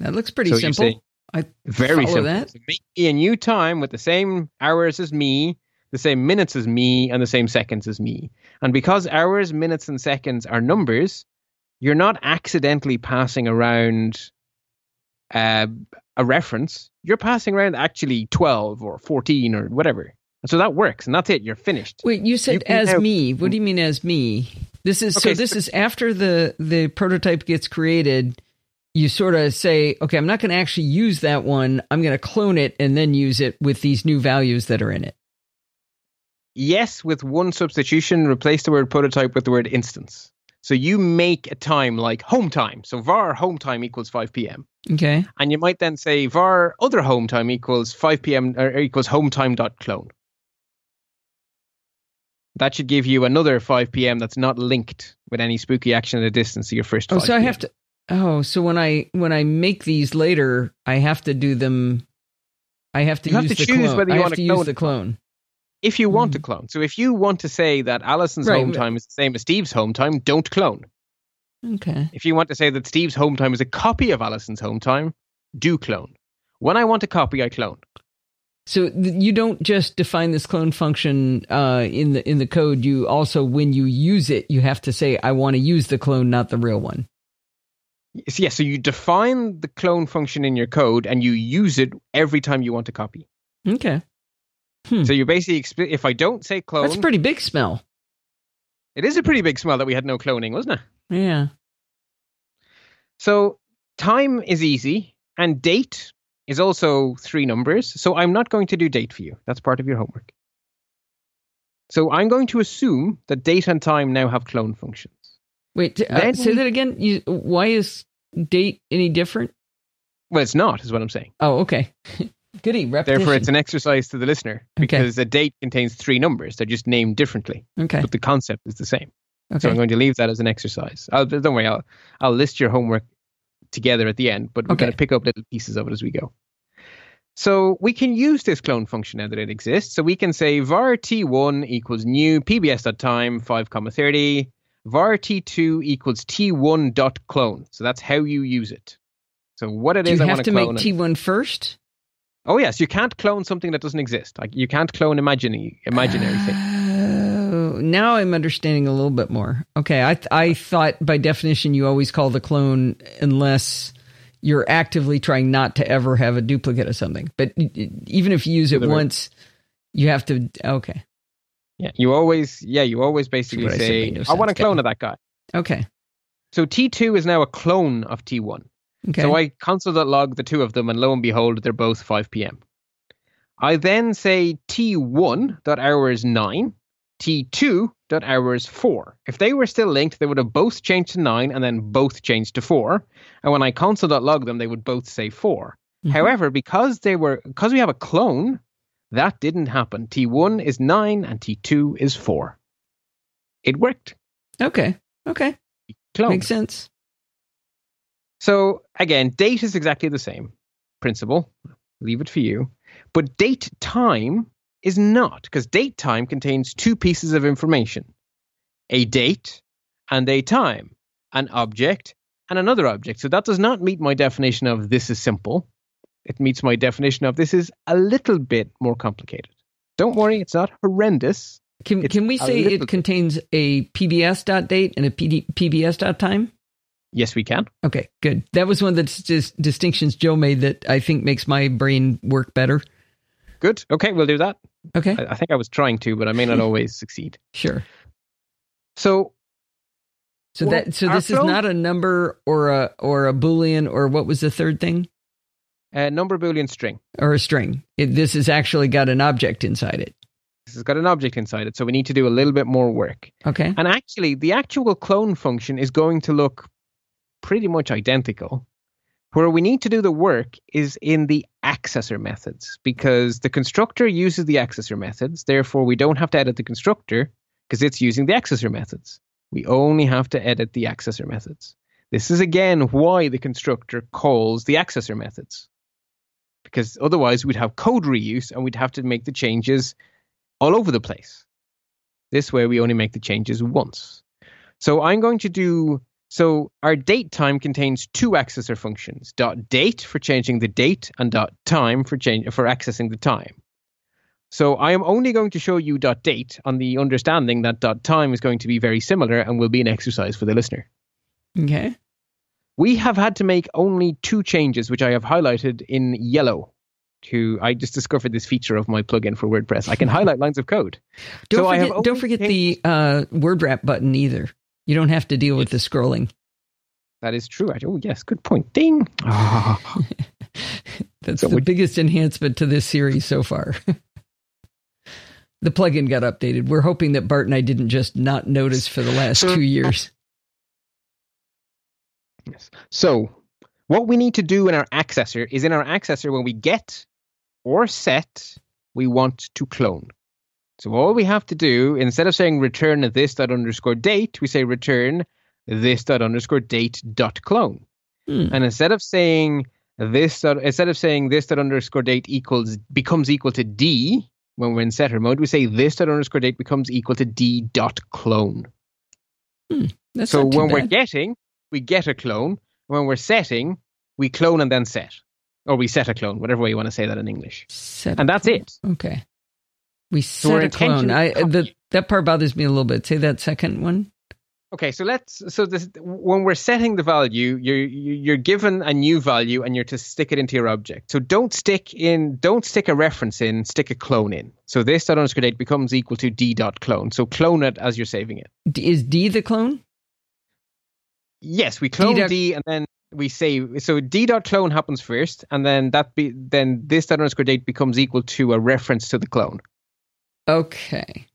That looks pretty So simple. I Very simple. that. So make me a new time with the same hours as me, the same minutes as me, and the same seconds as me. And because hours, minutes, and seconds are numbers, you're not accidentally passing around uh, a reference. You're passing around actually 12 or 14 or whatever. And so that works, and that's it. You're finished. Wait, you said You as now- me. What do you mean as me? This is so this so- is after the the prototype gets created, you sort of say, okay, I'm not going to actually use that one. I'm going to clone it and then use it with these new values that are in it. Yes, with one substitution, replace the word prototype with the word instance. So you make a time like home time. So var home time equals 5 p.m. Okay. And you might then say var other home time equals 5 p.m. or equals home time dot clone. That should give you another 5 p.m. that's not linked with any spooky action at a distance to your first. Oh, 5 so I have to. Oh, so when I when I make these later, I have to do them. I have to You have to the choose clone. whether you I have want to to use clone the clone. If you want Mm. to clone. So if you want to say that Allison's Right, home but- time is the same as Steve's home time, don't clone. Okay. If you want to say that Steve's home time is a copy of Allison's home time, do clone. When I want a copy, I clone. So th- you don't just define this clone function uh, in the in the code. You also, when you use it, you have to say, "I want to use the clone, not the real one." Yes, yeah, so you define the clone function in your code and you use it every time you want to copy. Okay, Hmm. So you basically, exp- if I don't say clone, that's a pretty big smell. it is a pretty big smell that we had no cloning, wasn't it? Yeah. So time is easy and date is also three numbers. So I'm not going to do date for you. That's part of your homework. So I'm going to assume that date and time now have clone functions. Wait, uh, say we- that again. You, why is date any different? Well, it's not, is what I'm saying. Oh, okay. Goody. Repetition. Therefore, it's an exercise to the listener Okay. because a date contains three numbers. They're just named differently, okay. but the concept is the same. So I'm going to leave that as an exercise. I'll, don't worry, I'll, I'll list your homework together at the end, but we're Okay. going to pick up little pieces of it as we go. So we can use this clone function now that it exists. So we can say var t1 equals new pbs.time 5 comma 30, var t2 equals t1 dot clone. So that's how you use it. So what it Do is you I have want to make T1 first? Oh yes, you can't clone something that doesn't exist. Like you can't clone imaginary imaginary things. Oh, now I'm understanding a little bit more. Okay, I th- I thought by definition you always call the clone unless you're actively trying not to ever have a duplicate of something. But y- y- even if you use it Whatever. once, you have to. Okay, Yeah, you always yeah, you always basically what I say no I want a clone Gavin. of that guy. okay, So T2 is now a clone of T1. Okay. So I console.log the two of them, and lo and behold, they're both 5 p.m. I then say T1.hours 9, T2.hours 4. If they were still linked, they would have both changed to 9 and then both changed to 4. And when I console.log them, they would both say 4. Mhm. However, because they were because we have a clone, that didn't happen. T1 is 9 and T2 is 4. It worked. okay, okay, Clone. makes sense. So again, date is exactly the same principle. Leave it for you. But date time is not, because date time contains two pieces of information a date and a time, an object and another object. So that does not meet my definition of this is simple. It meets my definition of this is a little bit more complicated. Don't worry, it's not horrendous. Can It's can we say it bit- contains a PBS date and a PD, PBS dot time? Yes, we can. Okay, good. That was one of the dis- distinctions Joe made that I think makes my brain work better. Good. Okay, we'll do that. Okay, I, I think I was trying to, but I may not always succeed. sure. So So Well, that so this is flow- not a number or a or a boolean or what was the third thing A number boolean string. or a string. It, this has actually got an object inside it. This has got an object inside it, so we need to do a little bit more work. Okay. And actually, the actual clone function is going to look pretty much identical. Where we need to do the work is in the accessor methods, because the constructor uses the accessor methods. Therefore, we don't have to edit the constructor because it's using the accessor methods. We only have to edit the accessor methods. This is again why the constructor calls the accessor methods. Because otherwise, we'd have code reuse and we'd have to make the changes all over the place. This way, we only make the changes once. So I'm going to do so our date time contains two accessor functions: dot date for changing the date and dot time for change for accessing the time. So I am only going to show you dot date on the understanding that dot time is going to be very similar and will be an exercise for the listener. Okay. We have had to make only two changes, which I have highlighted in yellow. To I just discovered this feature of my plugin for WordPress. I can highlight lines of code. Don't So forget, don't forget changed- the uh, word wrap button either. You don't have to deal with the scrolling. That is true. Oh yes, good point. Ding. Ah. That's So the would- biggest enhancement to this series so far. the plugin got updated. We're hoping that Bart and I didn't just not notice for the last two years. Yes. So, what we need to do in our accessor is in our accessor when we get or set, we want to clone. So all we have to do, instead of saying return this dot underscore date, we say return this dot underscore date dot clone. Hmm. And instead of saying this dot, instead of saying this dot underscore date equals becomes equal to d when we're in setter mode, we say this dot underscore date becomes equal to d dot clone. That's So when we're getting, we get a clone. When we're setting, we clone and then set. Or we set a clone, whatever way you want to say that in English. Set And that's it. Okay. We set a clone. I the, that part bothers me a little bit. Say that second one. Okay, so let's so this when we're setting the value, you're you're given a new value and you're to stick it into your object. So don't stick in don't stick a reference in, stick a clone in. So this dot underscore date becomes equal to d dot clone. So clone it as you're saving it. D- is D the clone? Yes, we clone dot- d and then we save. So d dot clone happens first, and then that be then this dot underscore date becomes equal to a reference to the clone Okay.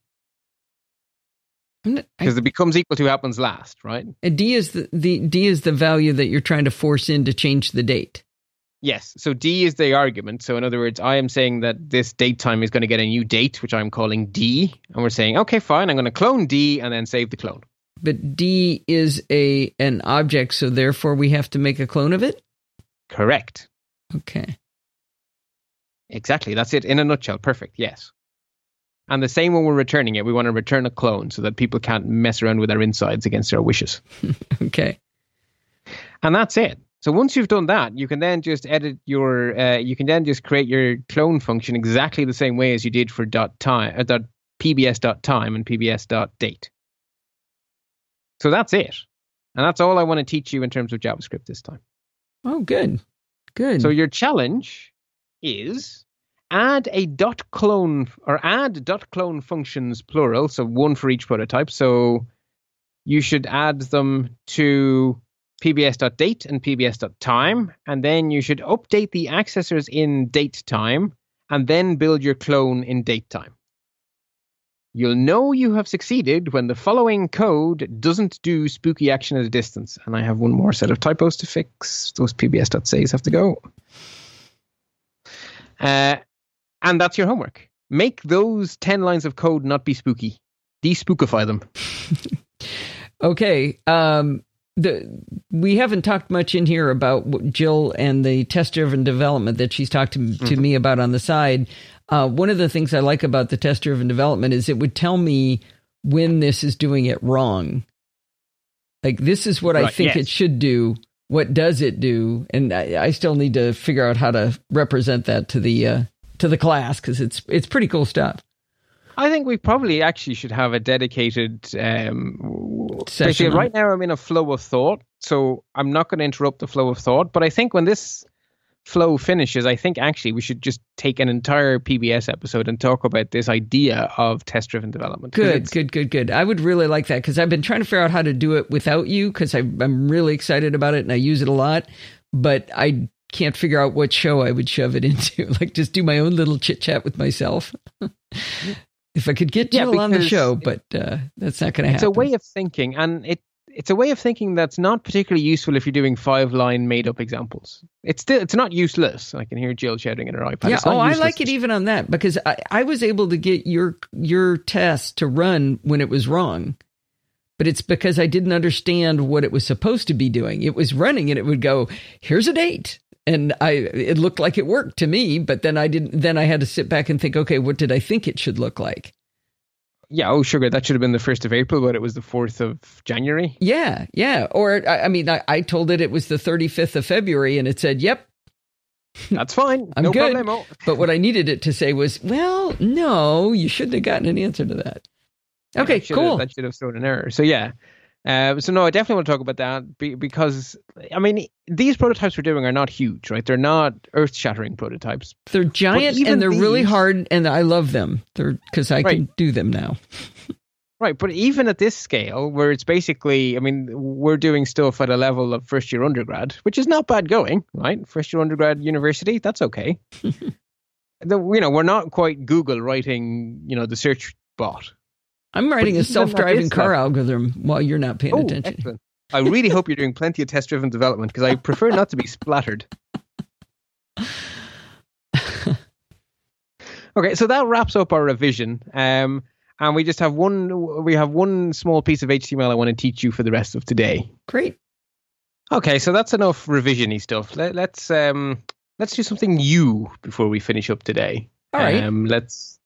I'm not, I, because it becomes equal to happens last, right? D is the, the D is the value that you're trying to force in to change the date. Yes. So d is the argument. So in other words, I am saying that this date time is going to get a new date, which I'm calling d, and we're saying okay, fine, I'm going to clone d and then save the clone. But D is a an object, so therefore we have to make a clone of it. Correct. Okay. Exactly. That's it in a nutshell. Perfect. Yes. And the same when we're returning it, we want to return a clone so that people can't mess around with our insides against our wishes. Okay. and that's it. So once you've done that, you can then just edit your, uh, you can then just create your clone function exactly the same way as you did for dot time, uh, dot pbs dot time and pbs dot date. So that's it, and that's all I want to teach you in terms of JavaScript this time. Oh, good. Good. So your challenge is add a dot clone or add dot clone functions plural, so one for each prototype. So you should add them to pbs.date and pbs.time, and then you should update the accessors in date time, and then build your clone in date time. You'll know you have succeeded when the following code doesn't do spooky action at a distance. And I have one more set of typos to fix. Those pbs.says have to go. Uh, and that's your homework. Make those 10 lines of code not be spooky. Despookify them. Okay. Um, the we haven't talked much in here about Jill and the test-driven development that she's talked to, to me about on the side. Uh, one of the things I like about the test-driven development is it would tell me when this is doing it wrong. Like this is what I think yes. it should do. What does it do? And I, I still need to figure out how to represent that to the uh, to the class because it's it's pretty cool stuff. I think we probably actually should have a dedicated um, Session on right now I'm in a flow of thought, so I'm not going to interrupt the flow of thought. But I think when this flow finishes, I think actually we should just take an entire PBS episode and talk about this idea of test-driven development. Good, good, good, good. I would really like that because I've been trying to figure out how to do it without you because I'm really excited about it and I use it a lot, but I can't figure out what show I would shove it into. like just do my own little chit chat with myself. if I could get Yeah, Jill on the show, but uh, that's not going to happen. it's a way of thinking, and it it's a way of thinking that's not particularly useful if you're doing five line made up examples. It's still it's not useless. I can hear Jill shouting in her iPad. yeah. Oh, I like it even on that because I, I was able to get your your test to run when it was wrong, but it's because I didn't understand what it was supposed to be doing. It was running and it would go, "Here's a date," and I it looked like it worked to me, but then I didn't. Then I had to sit back and think, okay, what did I think it should look like? Yeah, oh sugar, that should have been the first of April, but it was the fourth of January. Yeah, yeah. Or I, I mean, I, I told it it was the thirty fifth of February, and it said, "Yep, That's fine. I'm no good." problemo. But what I needed it to say was, "Well, no, you shouldn't have gotten an answer to that." Okay, that cool. Have, that should have thrown an error. So yeah. Uh, so no, I definitely want to talk about that be, because I mean these prototypes we're doing are not huge, right? They're not earth-shattering prototypes, They're giant and they're really hard, and I love them. They're because I can do them now. right? But even at this scale, where it's basically, I mean, we're doing stuff at a level of first-year undergrad, which is not bad going, right? First-year undergrad university, that's okay. the, you know, we're not quite Google writing, you know, the search bot. I'm writing a self-driving car algorithm while you're not paying Oh, attention. excellent. I really hope you're doing plenty of test-driven development because I prefer not to be splattered. okay, so that wraps up our revision. Um, and we just have one. We have one small piece of HTML I want to teach you for the rest of today. Great. Okay, so that's enough revisiony stuff. Let, let's um, let's do something new before we finish up today. All right. Um, let's.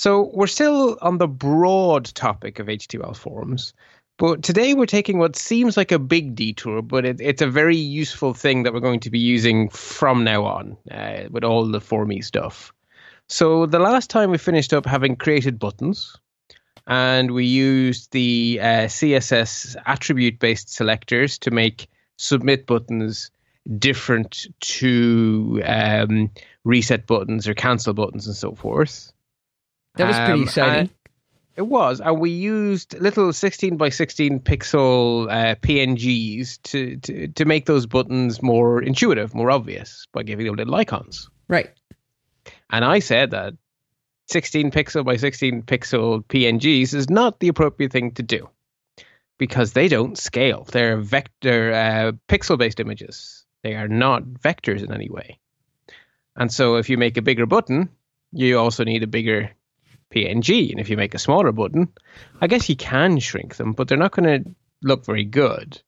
So we're still on the broad topic of HTML forms, but today we're taking what seems like a big detour, but it, it's a very useful thing that we're going to be using from now on uh, with all the formy stuff. So the last time we finished up having created buttons, and we used the uh, CSS attribute-based selectors to make submit buttons different to um, reset buttons or cancel buttons and so forth. That was pretty Um, exciting. It was, and we used little 16 by 16 pixel uh, PNGs to, to to make those buttons more intuitive, more obvious by giving them little icons. right. And I said that 16 pixel by 16 pixel PNGs is not the appropriate thing to do because they don't scale. They're vector uh, pixel based images. They are not vectors in any way. And so if you make a bigger button, you also need a bigger PNG. And if you make a smaller button, I guess you can shrink them, but they're not going to look very good.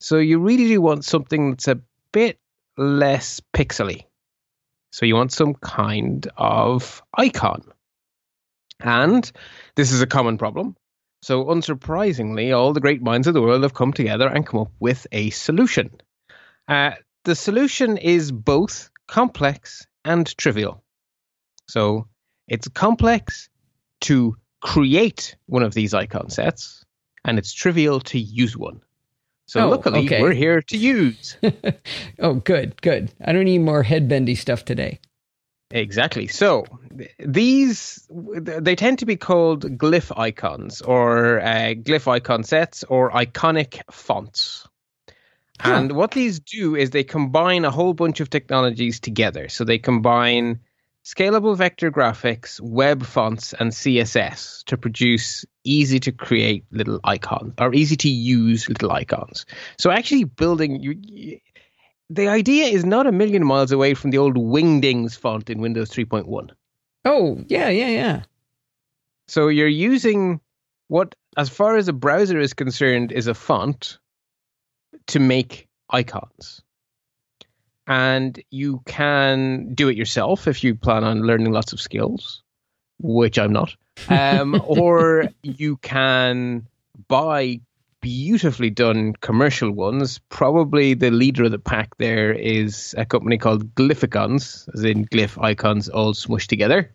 So you really do want something that's a bit less pixely. So you want some kind of icon. And this is a common problem. So unsurprisingly, all the great minds of the world have come together and come up with a solution. Uh, the solution is both complex and trivial. So it's complex to create one of these icon sets, and it's trivial to use one. So Oh, luckily, okay. we're here to use. Oh, good, good. I don't need more headbendy stuff today. Exactly. So these they tend to be called glyph icons or uh, glyph icon sets or iconic fonts. Huh. And what these do is they combine a whole bunch of technologies together. So they combine scalable vector graphics, web fonts, and CSS to produce easy to create little icons or easy to use little icons. So actually building you, you- the idea is not a million miles away from the old Wingdings font in Windows 3.1. Oh, yeah, yeah, yeah. So you're using what, as far as a browser is concerned, is a font to make icons. And you can do it yourself if you plan on learning lots of skills, which I'm not. Um, or you can buy beautifully done commercial ones. Probably the leader of the pack there is a company called Glyphicons, as in glyph icons all smushed together.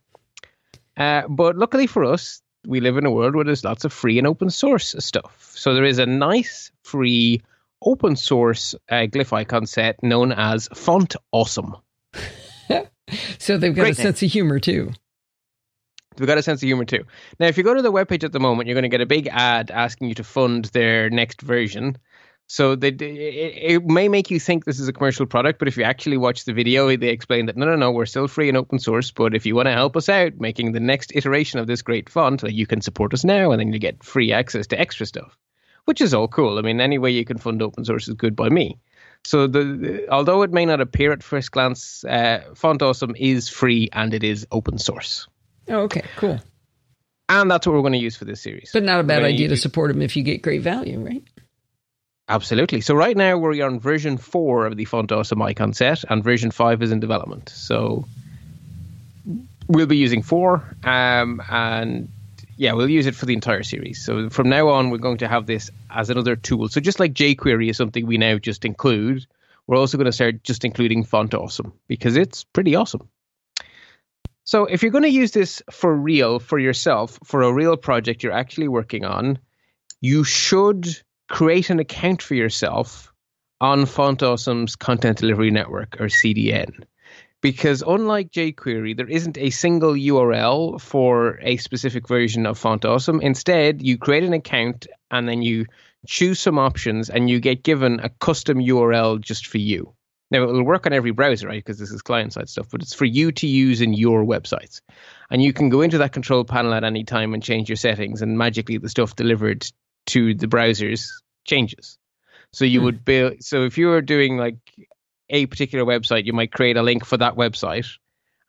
Uh, but luckily for us, we live in a world where there's lots of free and open source stuff. So there is a nice free open source uh, glyph icon set known as Font Awesome. So they've got Great a name. sense of humor too. We've got a sense of humor too. Now, if you go to the webpage at the moment, you're going to get a big ad asking you to fund their next version. So they, it, it may make you think this is a commercial product, but if you actually watch the video, they explain that no, no, no, we're still free and open source. But if you want to help us out making the next iteration of this great font, you can support us now, and then you get free access to extra stuff, which is all cool. I mean, any way you can fund open source is good by me. So the, the although it may not appear at first glance, uh, Font Awesome is free and it is open source. Oh, okay, cool. And that's what we're going to use for this series. But not a bad idea to support them if you get great value, right? Absolutely. So right now we're on version four of the Font Awesome icon set, and version five is in development. So we'll be using four, um, and yeah, we'll use it for the entire series. So from now on, we're going to have this as another tool. So just like jQuery is something we now just include, we're also going to start just including Font Awesome because it's pretty awesome. So if you're going to use this for real, for yourself, for a real project you're actually working on, you should create an account for yourself on Font Awesome's Content Delivery Network or CDN because unlike jQuery, there isn't a single URL for a specific version of Font Awesome. Instead, you create an account and then you choose some options and you get given a custom URL just for you. Now, it'll work on every browser, right? Because this is client side stuff, but it's for you to use in your websites. And you can go into that control panel at any time and change your settings, and magically the stuff delivered to the browsers changes. So you hmm. would build. So if you were doing like a particular website, you might create a link for that website,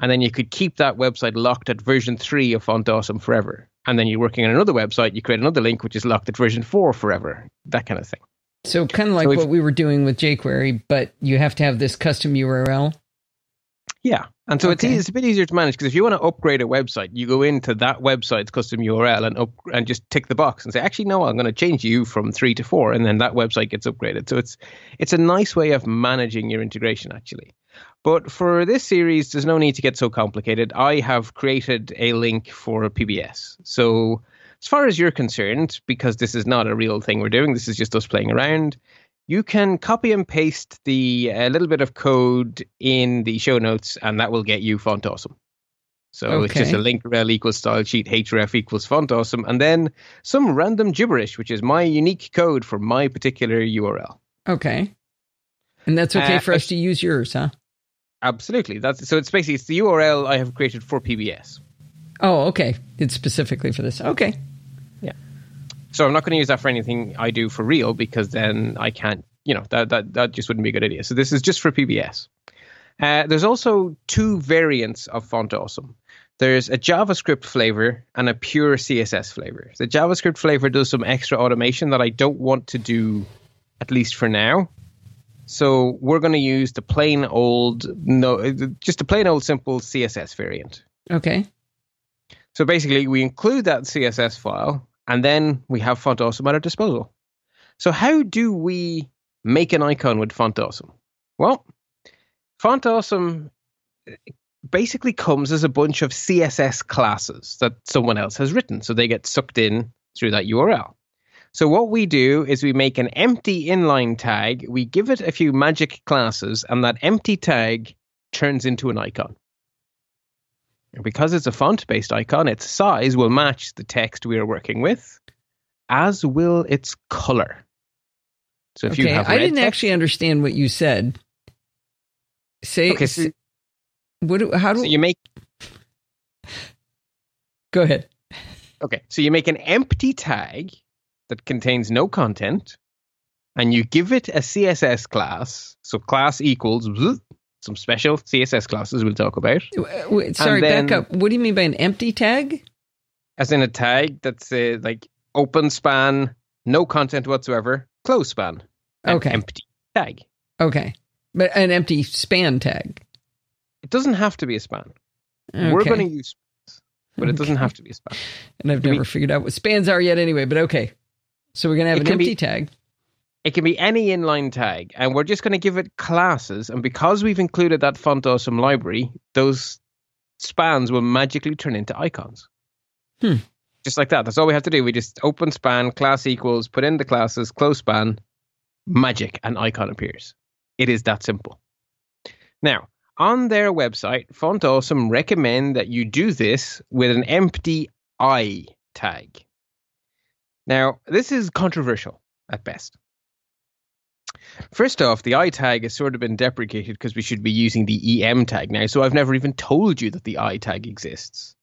and then you could keep that website locked at version three of Font Awesome forever. And then you're working on another website, you create another link which is locked at version four forever. That kind of thing. So kind of like so what we were doing with jQuery, but you have to have this custom URL. Yeah. And so okay. it's, it's a bit easier to manage because if you want to upgrade a website, you go into that website's custom URL and up, and just tick the box and say, actually, no, I'm going to change you from three to four, and then that website gets upgraded. So it's it's a nice way of managing your integration, actually. But for this series, there's no need to get so complicated. I have created a link for PBS. So as far as you're concerned, because this is not a real thing we're doing, this is just us playing around you can copy and paste the a little bit of code in the show notes, and that will get you font awesome. So okay. it's just a link rel equals style sheet href equals font awesome, and then some random gibberish, which is my unique code for my particular URL. Okay, and that's okay uh, for us to use yours, huh? Absolutely. That's so. It's basically it's the URL I have created for PBS. Oh, okay. It's specifically for this. Okay. So I'm not going to use that for anything I do for real because then I can't, you know, that that that just wouldn't be a good idea. So this is just for PBS. Uh, there's also two variants of Font Awesome. There's a JavaScript flavor and a pure CSS flavor. The JavaScript flavor does some extra automation that I don't want to do, at least for now. So we're going to use the plain old, no, just a plain old simple CSS variant. Okay. So basically, we include that CSS file and then we have Font Awesome at our disposal. So how do we make an icon with Font Awesome? Well, Font Awesome eh, basically comes as a bunch of CSS classes that someone else has written. So they get sucked in through that URL. So what we do is we make an empty inline tag, we give it a few magic classes, and that empty tag turns into an icon. Because it's a font based icon, its size will match the text we are working with, as will its color. So if okay, you have I didn't text, actually understand what you said. Say, okay, so, what? How do so you make? Go ahead. Okay, so you make an empty tag that contains no content, and you give it a CSS class. So class equals some special CSS classes we'll talk about. Wait, sorry, then, back up. What do you mean by an empty tag? As in a tag that's uh, like open span, no content whatsoever, close span. Okay. Empty tag. Okay. But an empty span tag. It doesn't have to be a span. Okay. We're going to use spans, but it doesn't have to be a span. And I've never we, figured out what spans are yet anyway, but okay. So we're going to have an empty be, tag. It can be any inline tag, and we're just going to give it classes. And because we've included that font awesome library, those spans will magically turn into icons. Hmm. Just like that. That's all we have to do. We just open span, class equals, put in the classes, close span, magic, an icon appears. It is that simple. Now, on their website, Font Awesome recommend that you do this with an empty I tag. Now, this is controversial at best. First off, the I tag has sort of been deprecated because we should be using the EM tag now, so I've never even told you that the I tag exists.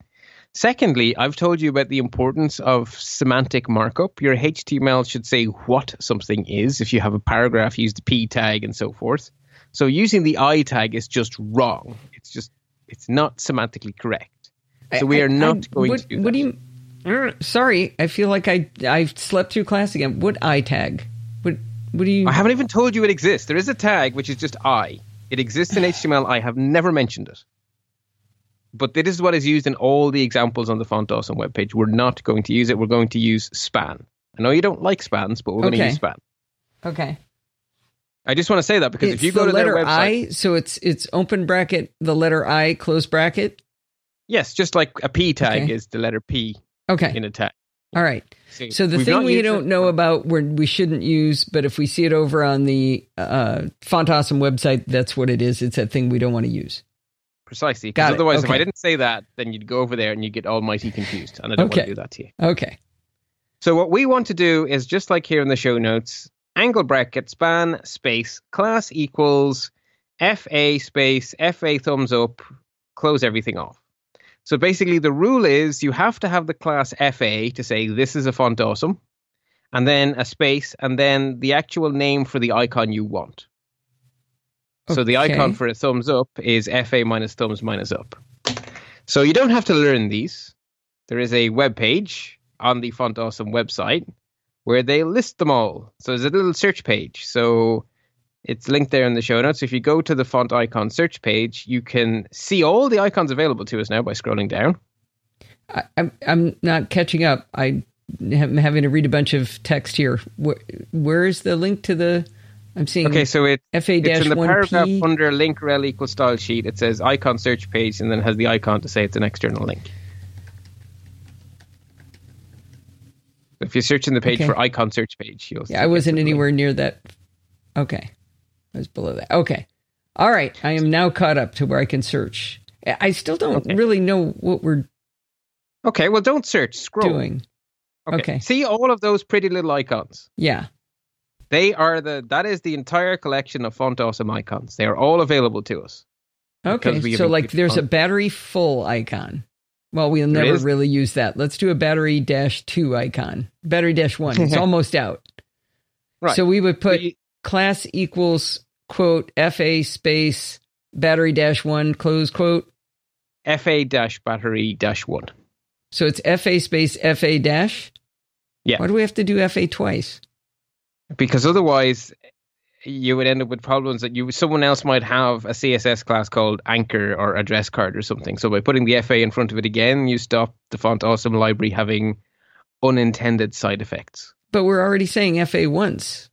Secondly, I've told you about the importance of semantic markup. Your HTML should say what something is. If you have a paragraph, use the P tag and so forth. So using the I tag is just wrong. It's just it's not semantically correct. So we are not I, going what, to do What that. do you? Uh, sorry, I feel like I I slept through class again. What I tag? What do you? I haven't even told you it exists. There is a tag which is just I. It exists in HTML. I have never mentioned it. but this is what is used in all the examples on the Font Awesome webpage. We're not going to use it. We're going to use span. I know you don't like spans, but we're going to use span. Okay. I just want to say that because it's if you go to their letter website, I, so it's it's open bracket, the letter I, close bracket. yes, just like a P tag Okay. is the letter P Okay. in a tag. All right. So the thing we don't it- know about where we shouldn't use, but if we see it over on the uh, Font Awesome website, that's what it is. It's that thing we don't want to use. precisely because otherwise, if I didn't say that, then you'd go over there and you get almighty confused, and I don't want to do that to you. Okay. So what we want to do is just like here in the show notes, angle bracket span space class equals fa space fa thumbs up, close everything off. So basically the rule is you have to have the class fa to say this is a font awesome, and then a space, and then the actual name for the icon you want. So the icon for a thumbs up is fa minus thumbs minus up. So you don't have to learn these. There is a web page on the Font Awesome website where they list them all. So there's a little search page. So it's linked there in the show notes. If you go to the font icon search page, you can see all the icons available to us now by scrolling down. I, I'm I'm not catching up. I am having to read a bunch of text here. Where, where is the link to the? I'm seeing Okay, so it, FA it's dash in the paragraph under link rel equals style sheet. It says icon search page and then has the icon to say it's an external link. If you're searching the page Okay. for icon search page, you'll see Yeah, I wasn't the link. anywhere near that. Okay, I was below that. Okay, all right. I am now caught up to where I can search. I still don't Okay. really know what we're Okay, well, don't search. Scroll. doing. okay. See all of those pretty little icons. Yeah. They are the that is the entire collection of Font Awesome icons. They are all available to us. Okay. So like, there's a battery full icon. Well, we'll never really use that. Let's do a battery dash two icon. Battery dash one. It's almost out. Right. So we would put you- class equals quote fa space battery dash one close quote. FA dash battery dash one. So it's fa space fa dash. Yeah. Why do we have to do fa twice? Because otherwise you would end up with problems that you someone else might have a CSS class called anchor or address card or something. So by putting the FA in front of it again, you stop the Font Awesome library having unintended side effects. But we're already saying fa once.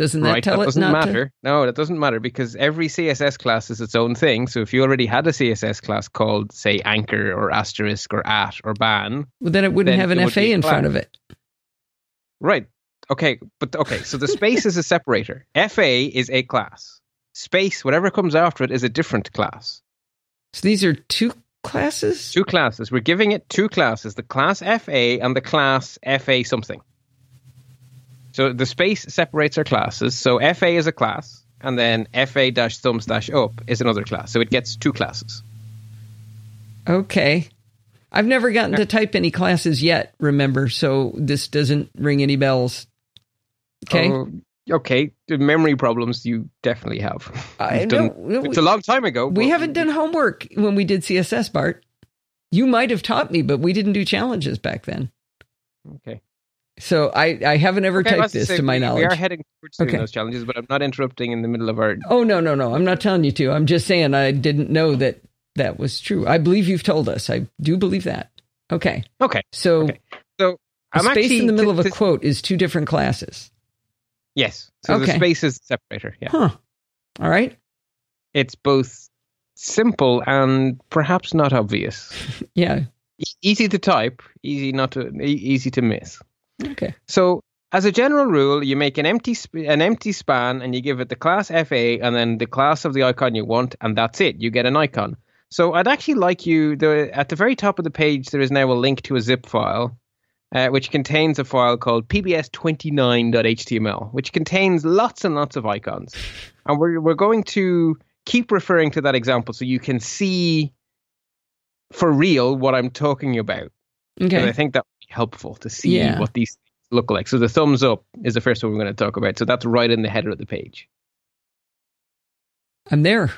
Doesn't that right? tell that doesn't not matter. No, that doesn't matter because every CSS class is its own thing. So if you already had a CSS class called, say, anchor or asterisk or at or ban. Well, then it wouldn't then have an fa in front of it. right? Okay, but okay, so the space is a separator. FA is a class. Space, whatever comes after it, is a different class. So these are two classes. Two classes. We're giving it two classes: the class FA and the class FA something. So the space separates our classes. So FA is a class, and then FA dash thumbs dash up is another class. So it gets two classes. Okay. I've never gotten to type any classes yet, remember, so this doesn't ring any bells. Okay. Oh, okay. The memory problems you definitely have. I done- no, it's a long time ago. we haven't done homework when we did CSS, Bart. You might have taught me, but we didn't do challenges back then. Okay. So I, I haven't ever Okay, typed this to my we, knowledge. We are heading towards Okay. those challenges, but I'm not interrupting in the middle of our. Oh no, no, no! I'm not telling you to. I'm just saying I didn't know that that was true. I believe you've told us. I do believe that. Okay, Okay. so Okay. So I'm space actually in the middle to- of a to- quote is two different classes. Yes. So the space is the separator. Yeah. Huh. All right. It's both simple and perhaps not obvious. Yeah. E- easy to type, easy not to, e- easy to miss. Okay. So, as a general rule, you make an empty sp- an empty span and you give it the class FA and then the class of the icon you want, and that's it. You get an icon. So, I'd actually like you the at the very top of the page there is now a link to a zip file. Uh, which contains a file called pbs29.html, which contains lots and lots of icons. And we're, we're going to keep referring to that example so you can see for real what I'm talking about. Okay. I think that helpful to see Yeah. what these things look like. So the thumbs up is the first one we're going to talk about. So that's right in the header of the page. I'm there.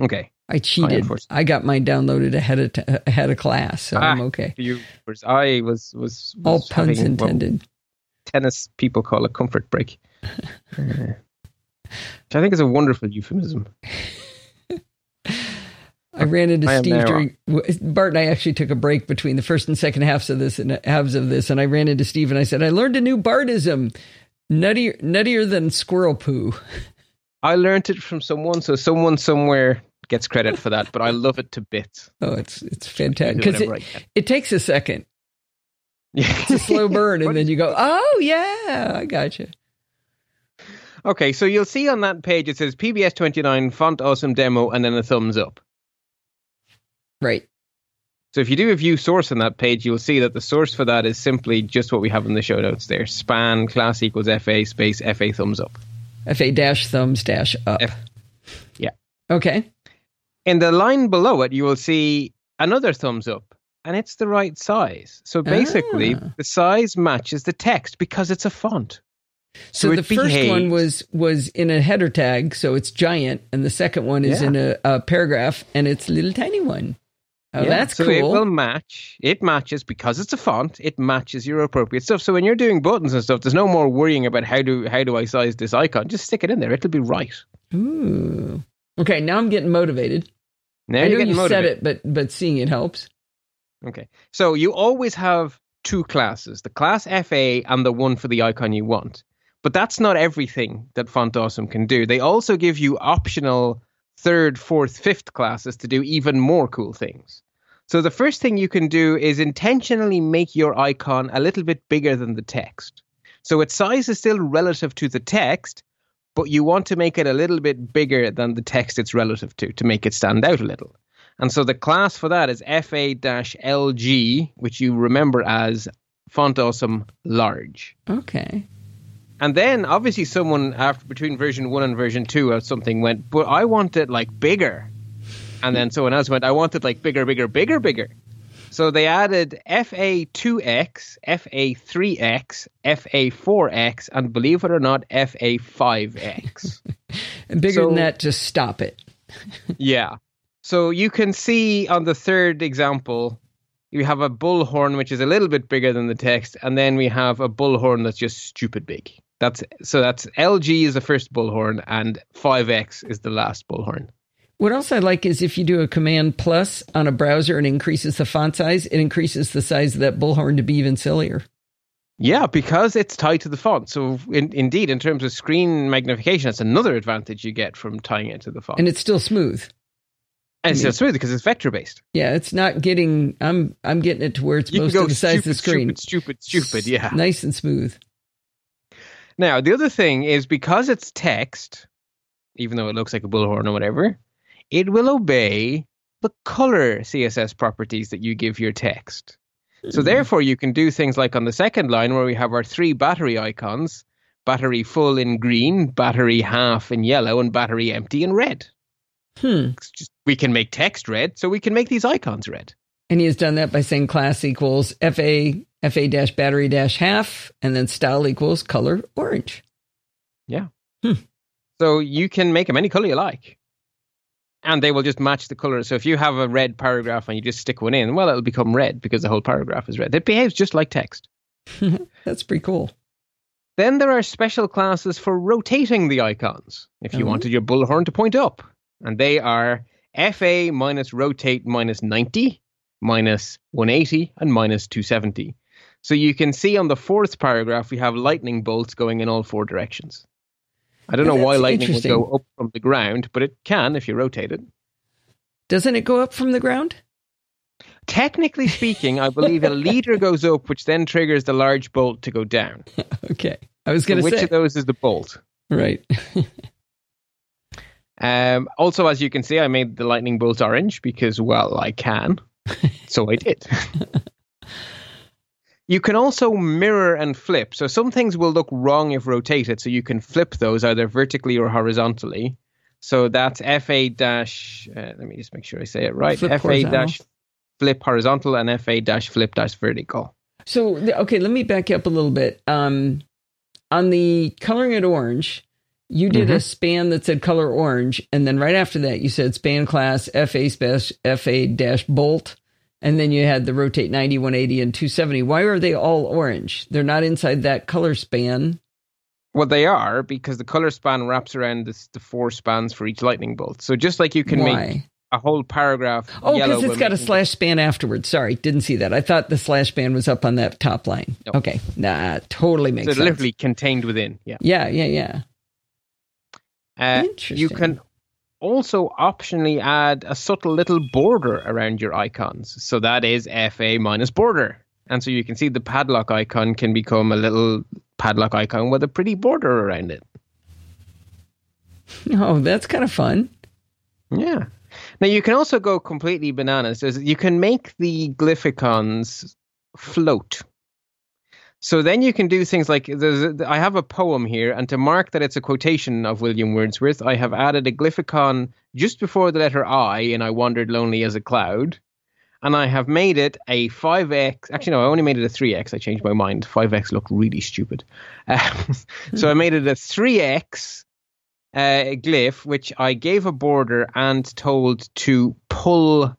Okay. I cheated. unfortunately- I got mine downloaded ahead of t- ahead of class, so I'm Ah. okay. Viewers, I was was, was All puns having intended. tennis people call a comfort break, Uh, which I think is a wonderful euphemism. I ran into I Steve during Bart and I actually took a break between the first and second halves of this and halves of this, and I ran into Steve and I said, I learned a new Bartism. Nuttier, nuttier than squirrel poo. I learned it from someone, so someone somewhere gets credit for that. But I love it to bits. Oh, it's it's fantastic because it, it takes a second. Yeah. It's a slow burn, and then you go, "Oh yeah, I gotcha." Okay, so you'll see on that page it says PBS 29 font awesome demo and then a thumbs up. Right. So if you do a view source on that page, you'll see that the source for that is simply just what we have in the show notes there. Span class equals FA space FA thumbs up. Fa dash thumbs dash up. F- yeah. Okay. In the line below it, you will see another thumbs up, and it's the right size. So basically, Ah. the size matches the text because it's a font. So, So the first behaves. one was was in a header tag, so it's giant, and the second one is Yeah. in a, a paragraph, and it's a little tiny one. Oh, Yeah, that's so cool. it will match. It matches because it's a font. It matches your appropriate stuff. So when you're doing buttons and stuff, there's no more worrying about how do how do I size this icon. Just stick it in there. It'll be right. Ooh. Okay, now I'm getting motivated. Now I know you motivated. said it, but but seeing it helps. Okay. So you always have two classes, the class FA and the one for the icon you want. But that's not everything that Font Awesome can do. They also give you optional third, fourth, fifth classes to do even more cool things. So the first thing you can do is intentionally make your icon a little bit bigger than the text. So its size is still relative to the text, but you want to make it a little bit bigger than the text it's relative to to make it stand out a little. And so the class for that is FA-LG, which you remember as Font Awesome Large. Okay. And then obviously someone after between version one and version two or something went, but I want it like bigger. And then someone else went, I want it like bigger, bigger, bigger, bigger. So they added FA2X, FA3X, FA4X, and believe it or not, FA5X. And bigger So- than that, just stop it. Yeah. So you can see on the third example, you have a bullhorn which is a little bit bigger than the text, and then we have a bullhorn that's just stupid big. That's so that's LG is the first bullhorn, and 5X is the last bullhorn. What else I like is if you do a command plus on a browser and increases the font size, it increases the size of that bullhorn to be even sillier. Yeah, because it's tied to the font. So in, indeed, in terms of screen magnification, that's another advantage you get from tying it to the font. And it's still smooth. And it's still smooth because it's vector based. Yeah, it's not getting I'm I'm getting it to where it's You most of the size stupid, of the screen. stupid, stupid, stupid. Yeah. Nice and smooth. Now, the other thing is because it's text, even though it looks like a bullhorn or whatever, it will obey the color CSS properties that you give your text. So, therefore, you can do things like on the second line where we have our three battery icons battery full in green, battery half in yellow, and battery empty in red. Hmm. Just, we can make text red, so we can make these icons red. And he has done that by saying class equals FA FA dash battery dash half, and then style equals color orange. Yeah. Hmm. So you can make them any color you like. And they will just match the color. So if you have a red paragraph and you just stick one in, well, it'll become red because the whole paragraph is red. It behaves just like text. That's pretty cool. Then there are special classes for rotating the icons if you Oh. wanted your bullhorn to point up. And they are FA minus rotate minus 90, minus 180, and minus 270. So you can see on the fourth paragraph, we have lightning bolts going in all four directions. I don't Yeah, know why lightning would go up from the ground, but it can if you rotate it. Doesn't it go up from the ground? Technically speaking, I believe a leader goes up, which then triggers the large bolt to go down. Okay. I was So going to which say. of those is the bolt? right. Um, also, as you can see, I made the lightning bolt orange because, well, I can. so I did. you can also mirror and flip. So some things will look wrong if rotated. So you can flip those either vertically or horizontally. So that's FA dash, uh, let me just make sure I say it right. Flip FA dash flip horizontal and FA dash flip dash vertical. So, okay, let me back up a little bit. Um, on the coloring it orange, you did a span that said color orange, and then right after that, you said span class FA space FA dash bolt, and then you had the rotate 90, 180, and 270. Why are they all orange? They're not inside that color span. Well, they are because the color span wraps around this, the four spans for each lightning bolt. So just like you can Why? make a whole paragraph. Oh, because it's got a slash span afterwards. Sorry, didn't see that. I thought the slash span was up on that top line. No. Okay, nah, totally makes So it's sense. literally contained within. Yeah. Yeah, yeah, yeah. Uh, you Interesting. can also optionally add a subtle little border around your icons. So that is FA minus border. And so you can see the padlock icon can become a little padlock icon with a pretty border around it. Oh, that's kind of fun. Yeah. Now you can also go completely bananas. There's, you can make the glyphicons float. So then you can do things like a, I have a poem here, and to mark that it's a quotation of William Wordsworth, I have added a glyphicon just before the letter I, and I wandered lonely as a cloud. And I have made it a 5x. Actually, no, I only made it a 3x. I changed my mind. 5x looked really stupid. Um, so I made it a 3x uh, glyph, which I gave a border and told to pull.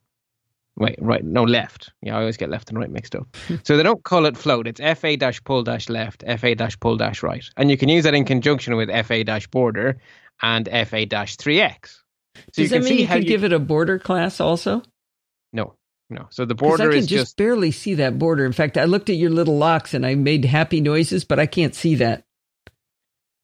Wait, right, no, left. Yeah, I always get left and right mixed up. so they don't call it float. It's fa dash pull dash left, fa dash pull dash right, and you can use that in conjunction with fa dash border and fa dash three x. So Does you that can mean see you could you give it a border class also? no, no. So the border is. I can is just, just barely see that border. In fact, I looked at your little locks and I made happy noises, but I can't see that.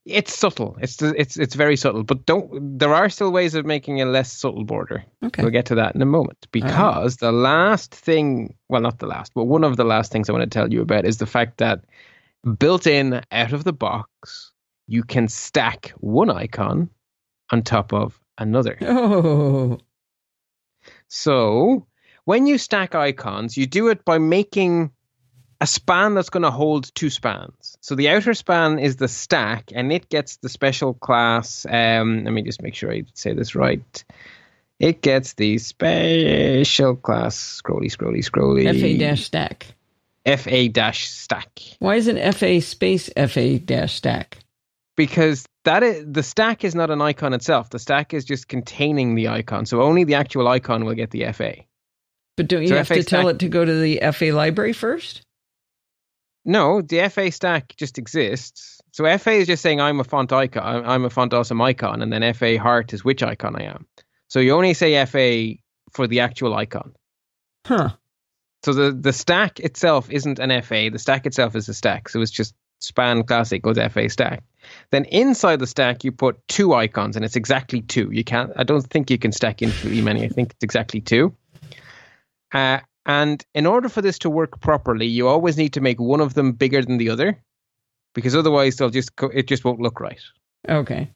It's subtle. It's it's it's very subtle, but don't. There are still ways of making a less subtle border. Okay. We'll get to that in a moment because the last thing, well, not the last, but one of the last things I want to tell you about is the fact that built in out of the box, you can stack one icon on top of another. Oh, So when you stack icons, you do it by making a span that's going to hold two spans. So the outer span is the stack, and it gets the special class. Um, let me just make sure I say this right. It gets the special class. Scrolly, scrolly, scrolly. FA dash stack. FA dash stack. Why isn't FA space FA dash stack? Because that is the stack is not an icon itself. The stack is just containing the icon. So only the actual icon will get the FA. But don't you So have FA to tell stack- it to go to the FA library first? No, the FA stack just exists. So FA is just saying I'm a font icon. I'm- a font awesome icon, and then FA heart is which icon I am. So you only say FA for the actual icon. Huh. So the the stack itself isn't an FA. The stack itself is a stack. So it's just span classic goes FA stack. Then inside the stack you put two icons, and it's exactly two. You can't. I don't think you can stack infinitely many. I think it's exactly two. Uh, and in order for this to work properly, you always need to make one of them bigger than the other, because otherwise they'll just co- it just won't look right. Okay.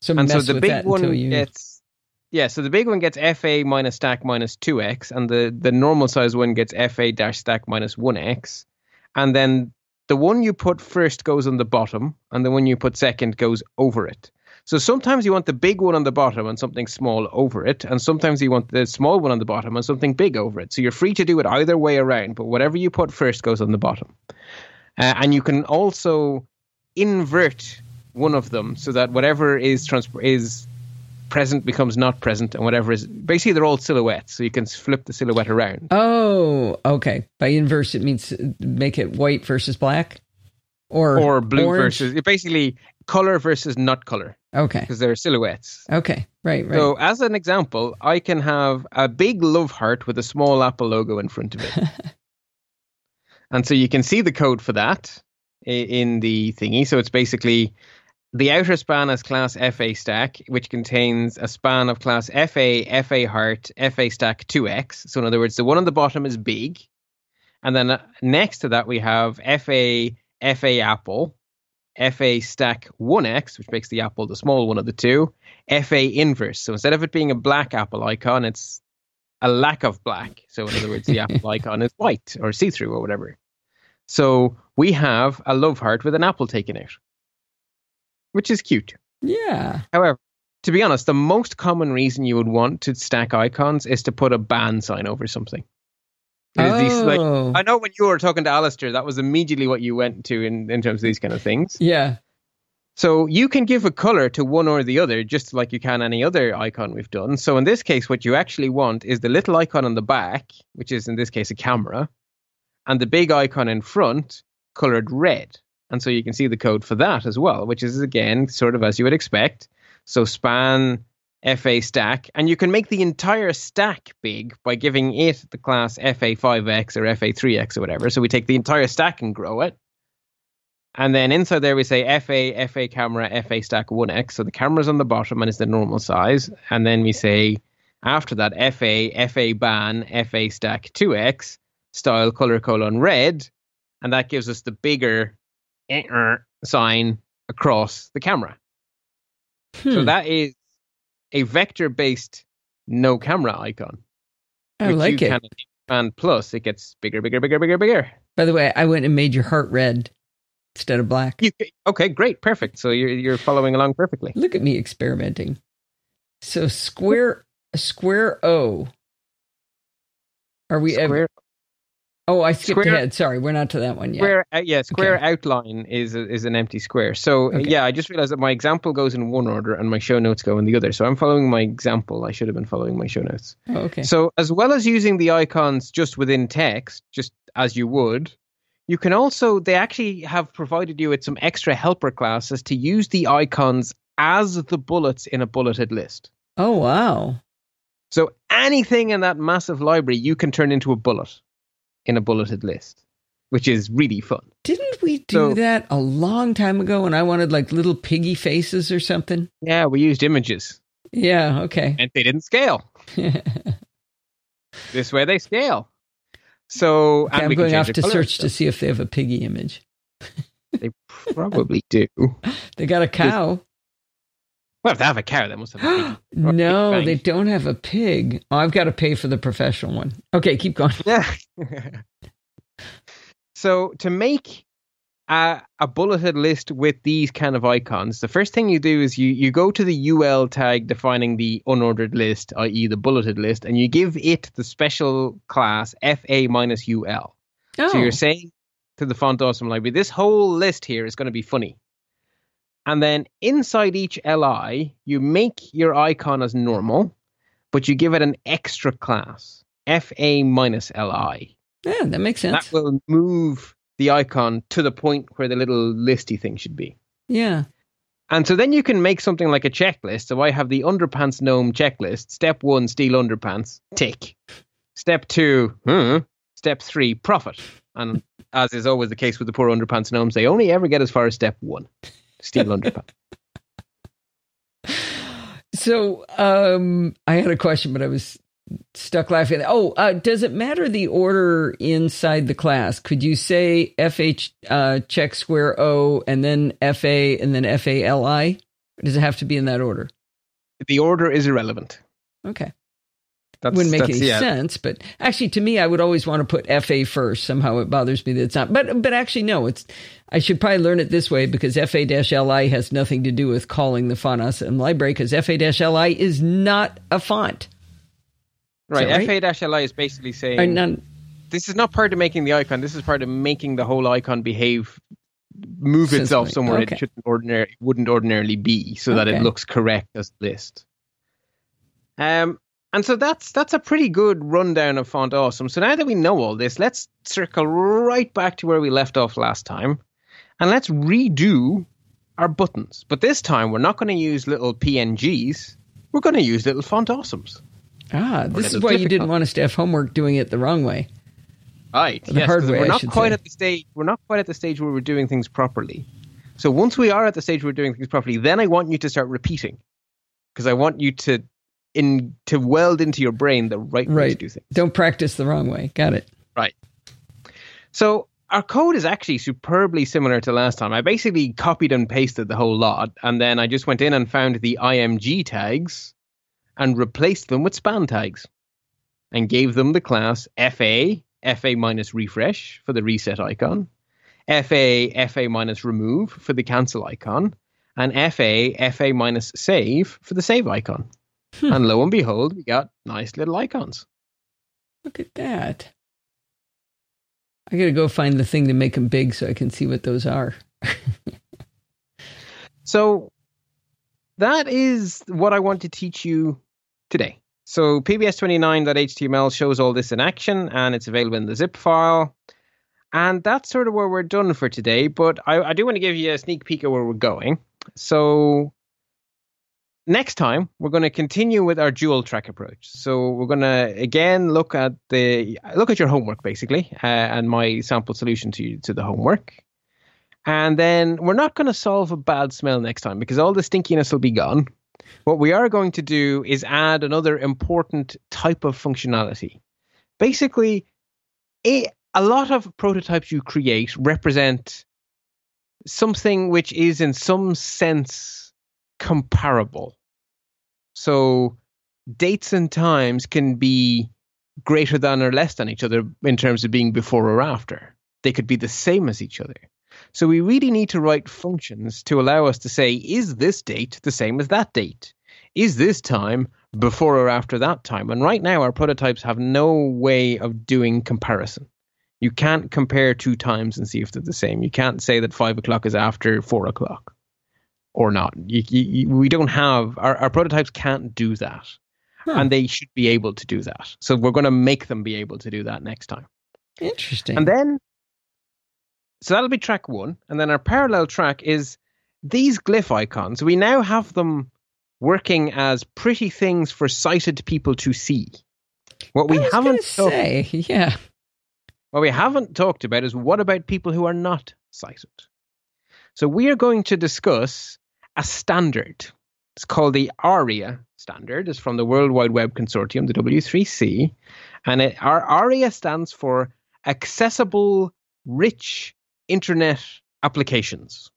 So And so the big one you. gets yeah. So the big one gets FA minus stack minus two x, and the the normal size one gets FA dash stack minus one x, and then the one you put first goes on the bottom, and the one you put second goes over it. So sometimes you want the big one on the bottom and something small over it, and sometimes you want the small one on the bottom and something big over it. So you're free to do it either way around, but whatever you put first goes on the bottom. Uh, and you can also invert one of them so that whatever is trans- is present becomes not present, and whatever is basically they're all silhouettes. So you can flip the silhouette around. Oh, okay. By inverse, it means make it white versus black, or or blue orange? versus basically color versus not color Okay, because they're silhouettes. okay, right, right. So, as an example, I can have a big love heart with a small Apple logo in front of it. and so you can see the code for that in the thingy. So, it's basically the outer span is class FA stack, which contains a span of class FA, FA heart, FA stack 2x. So, in other words, the one on the bottom is big. And then uh, next to that, we have FA, FA apple, FA stack 1x, which makes the apple the small one of the two, FA inverse. So instead of it being a black apple icon, it's a lack of black. So in other words, the apple icon is white or see through or whatever. So we have a love heart with an apple taken out, which is cute. yeah. However, to be honest, the most common reason you would want to stack icons is to put a ban sign over something. Is these, like, Oh, I know when you were talking to Alistair, that was immediately what you went to in, in terms of these kind of things. yeah. So you can give a color to one or the other, just like you can any other icon we've done. So in this case, what you actually want is the little icon on the back, which is in this case a camera, and the big icon in front colored red. And so you can see the code for that as well, which is again sort of as you would expect. So span FA stack, and you can make the entire stack big by giving it the class FA5X or FA3X or whatever. So we take the entire stack and grow it. And then inside there we say FA, FA camera, FA stack 1X. So the camera's on the bottom and it's the normal size. And then we say after that FA, FA ban, FA stack 2X, style color colon red. And that gives us the bigger sign across the camera. Hmm. So that is a vector based no camera icon. I like you it. and plus it gets bigger, bigger, bigger, bigger, bigger. By the way, I went and made your heart red instead of black. You, okay, great, perfect. So you're you're following along perfectly. Look at me experimenting. So square square O. Are we ever? Oh, I skipped square- ahead. Sorry, we're not to that one yet. square, uh, yeah, square outline is a, is an empty square. So uh, Okay. yeah, I just realized that my example goes in one order and my show notes go in the other. So I'm following my example. I should have been following my show notes. Oh, okay. So, as well as using the icons just within text, just as you would, you can also, they actually have provided you with some extra helper classes to use the icons as the bullets in a bulleted list. Oh wow. So, anything in that massive library you can turn into a bullet in a bulleted list, which is really fun. Didn't we do So- that a long time ago when I wanted like little piggy faces or something? Yeah, we used images Yeah, okay. and they didn't scale. This way they scale. So, and I'm going off to search to see if they have a piggy image. They probably do. They got a cow. Well, if they have a cow, they must have a pig. No, big they don't have a pig. Oh, I've got to pay for the professional one. Okay, keep going. Yeah. so to make a, a bulleted list with these kind of icons, the first thing you do is you, you go to the UL tag defining the unordered list, i.e., the bulleted list, and you give it the special class FA minus UL. Oh, So you're oh. saying to the Font Awesome library, this whole list here is going to be funny. And then inside each LI, you make your icon as normal, but you give it an extra class, FA minus LI. yeah, that makes sense. That will move the icon to the point where the little listy thing should be. yeah. And so then you can make something like a checklist. So I have the underpants gnome checklist. Step one, steal underpants. Tick. Step two, hmm. Step three, profit. And as is always the case with the poor underpants gnomes, they only ever get as far as step one, steal underpants. So um, I had a question, but I was stuck laughing. Oh, uh, does it matter the order inside the class? Could you say FH uh, check square O and then FA and then FALI? Or does it have to be in that order? The order is irrelevant. Okay. That's, Wouldn't make that's- any yeah. sense, but actually, to me, I would always want to put FA first. Somehow, it bothers me that it's not. But but actually, no. It's I should probably learn it this way because FA-LI has nothing to do with calling the font awesome library because FA-LI is not a font. Right. Is that FA-LI is basically saying Or none, this is not part of making the icon. This is part of making the whole icon behave, move itself somewhere Okay. it shouldn't ordinary wouldn't ordinarily be, so that it looks correct as a list. Um, and so that's that's a pretty good rundown of Font Awesome. So now that we know all this, let's circle right back to where we left off last time, and let's redo our buttons. But this time we're not going to use little PNGs. We're going to use little Font Awesomes. ah, this is little why you didn't want us to have homework doing it the wrong way. Right. The yes, hard 'cause way, we're not should quite say. at the stage. We're not quite at the stage where we're doing things properly. So once we are at the stage where we're doing things properly, then I want you to start repeating, because I want you to in to weld into your brain the right, way to do things. Don't practice the wrong way. Got it. Right. So our code is actually superbly similar to last time. I basically copied and pasted the whole lot, and then I just went in and found the IMG tags and replaced them with span tags, and gave them the class FA FA minus refresh for the reset icon, FA FA minus remove for the cancel icon, and FA FA minus save for the save icon. Hmm. And lo and behold, we got nice little icons. Look at that. I got to go find the thing to make them big so I can see what those are. So that is what I want to teach you today. So pbs29.html shows all this in action and it's available in the zip file. And that's sort of where we're done for today. But I, I do want to give you a sneak peek of where we're going. So next time we're going to continue with our dual track approach. So we're going to again look at the look at your homework basically, uh, and my sample solution to to the homework. And then we're not going to solve a bad smell next time because all the stinkiness will be gone. What we are going to do is add another important type of functionality. Basically, a, a lot of prototypes you create represent something which is in some sense comparable. So dates and times can be greater than or less than each other in terms of being before or after. They could be the same as each other. So we really need to write functions to allow us to say, is this date the same as that date? Is this time before or after that time? And right now, our prototypes have no way of doing comparison. You can't compare two times and see if they're the same. You can't say that five o'clock is after four o'clock or not. You, you, we don't have, our, our prototypes can't do that. Huh. And they should be able to do that. So we're going to make them be able to do that next time. Interesting. And then so that'll be track one. And then our parallel track is these glyph icons. We now have them working as pretty things for sighted people to see. What we haven't talk- say, yeah. What we haven't talked about is what about people who are not sighted? So we are going to discuss a standard. It's called the ARIA standard. It's from the World Wide Web Consortium, the W3C, and it, our ARIA stands for Accessible, Rich, internet applications.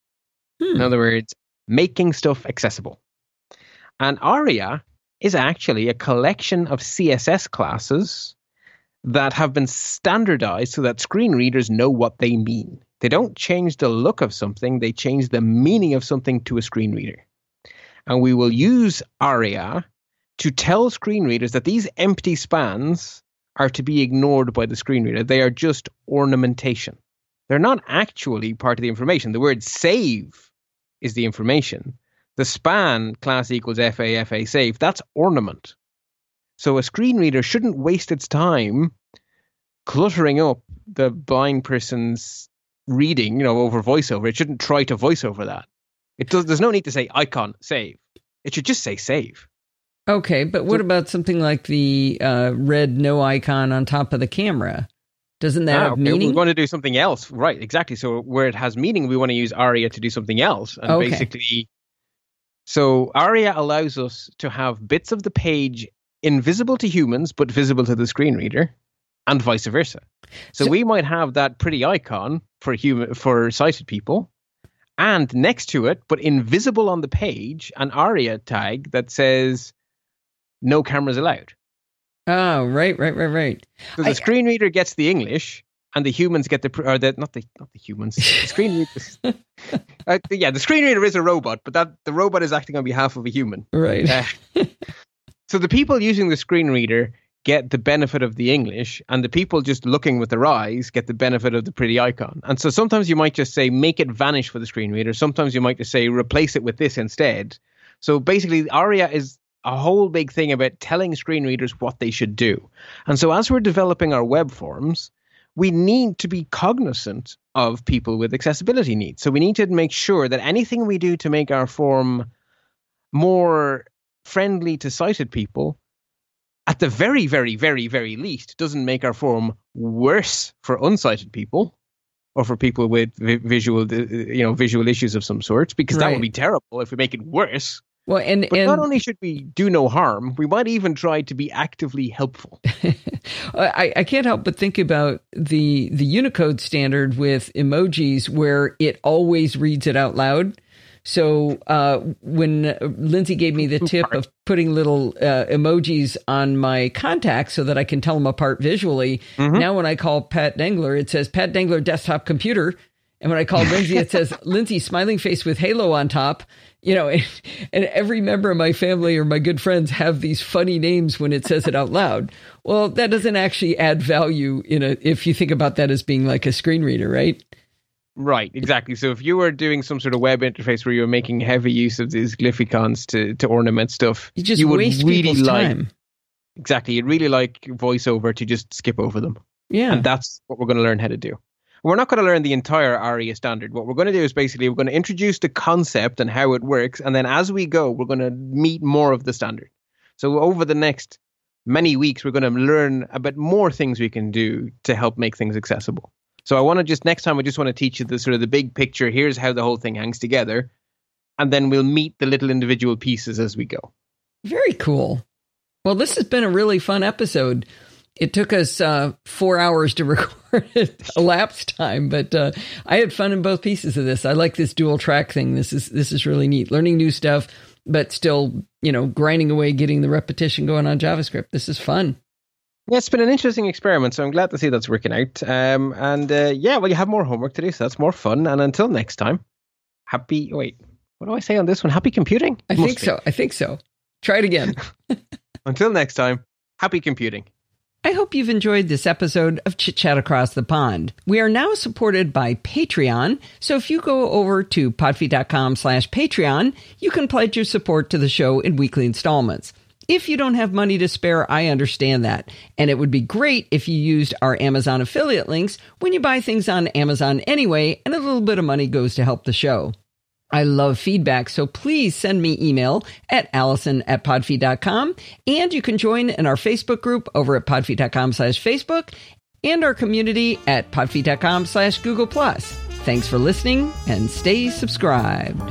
Hmm. In other words, making stuff accessible. And ARIA is actually a collection of CSS classes that have been standardized so that screen readers know what they mean. They don't change the look of something, they change the meaning of something to a screen reader. And we will use ARIA to tell screen readers that these empty spans are to be ignored by the screen reader. They are just ornamentation. They're not actually part of the information. The word save is the information. The span class equals FA, FA save, that's ornament. So a screen reader shouldn't waste its time cluttering up the blind person's reading, you know, over voiceover. It shouldn't try to voiceover that. It does, there's no need to say icon save. It should just say save. Okay, but what so, about something like the uh, red no icon on top of the camera? Doesn't that ah, have okay. meaning? We want to do something else, right? Exactly. So where it has meaning, we want to use ARIA to do something else, and okay. basically, so ARIA allows us to have bits of the page invisible to humans but visible to the screen reader, and vice versa. So, so we might have that pretty icon for human for sighted people, and next to it, but invisible on the page, an ARIA tag that says "No cameras allowed." Oh, right, right, right, right. So the I, screen reader gets the English, and the humans get the or the not the not the humans. The screen reader. uh, yeah, the screen reader is a robot, but that the robot is acting on behalf of a human. Right. Uh, so the people using the screen reader get the benefit of the English, and the people just looking with their eyes get the benefit of the pretty icon. And so sometimes you might just say make it vanish for the screen reader. Sometimes you might just say replace it with this instead. So basically, ARIA is a whole big thing about telling screen readers what they should do. And so, as we're developing our web forms, we need to be cognizant of people with accessibility needs. So, we need to make sure that anything we do to make our form more friendly to sighted people, at the very, very, very, very least, doesn't make our form worse for unsighted people or for people with visual, uh, you know, visual issues of some sort, because right. that would be terrible if we make it worse. Well, and, but and not only should we do no harm, we might even try to be actively helpful. I, I can't help but think about the the Unicode standard with emojis, where it always reads it out loud. So uh, when Lindsay gave me the tip of putting little uh, emojis on my contacts so that I can tell them apart visually, mm-hmm. now when I call Pat Dengler, it says Pat Dengler desktop computer. And when I call Lindsay, it says Lindsay smiling face with halo on top you know, and, and, every member of my family or my good friends have these funny names when it says it out loud. Well, that doesn't actually add value in a if you think about that as being like a screen reader, right? Right, exactly. So if you were doing some sort of web interface where you were making heavy use of these glyphicons to to ornament stuff, you just you would really like time. exactly. You'd really like voiceover to just skip over them. Yeah, and that's what we're going to learn how to do. We're not going to learn the entire ARIA standard. What we're going to do is basically we're going to introduce the concept and how it works, and then as we go, we're going to meet more of the standard. So over the next many weeks, we're going to learn about more things we can do to help make things accessible. So I want to just next time I just want to teach you the sort of the big picture. Here's how the whole thing hangs together, and then we'll meet the little individual pieces as we go. Very cool. Well, this has been a really fun episode. It took us uh, four hours to record it, elapsed time, but uh, I had fun in both pieces of this. I like this dual track thing. This is this is really neat. Learning new stuff, but still, you know, grinding away, getting the repetition going on JavaScript. This is fun. Yeah, it's been an interesting experiment, so I'm glad to see that's working out. Um, and uh, yeah, well, you have more homework to do, so that's more fun. And until next time, happy. Wait, what do I say on this one? Happy computing? I think be. so. I think so. Try it again. until next time, happy computing. I hope you've enjoyed this episode of Chit Chat Across the Pond. We are now supported by Patreon, so if you go over to podfeet.com slash Patreon, you can pledge your support to the show in weekly installments. If you don't have money to spare, I understand that. And it would be great if you used our Amazon affiliate links when you buy things on Amazon anyway, and a little bit of money goes to help the show. I love feedback, so please send me email at allison at podfeet.com. And you can join in our Facebook group over at podfeet.com slash Facebook and our community at podfeet.com slash Google Plus. Thanks for listening and stay subscribed.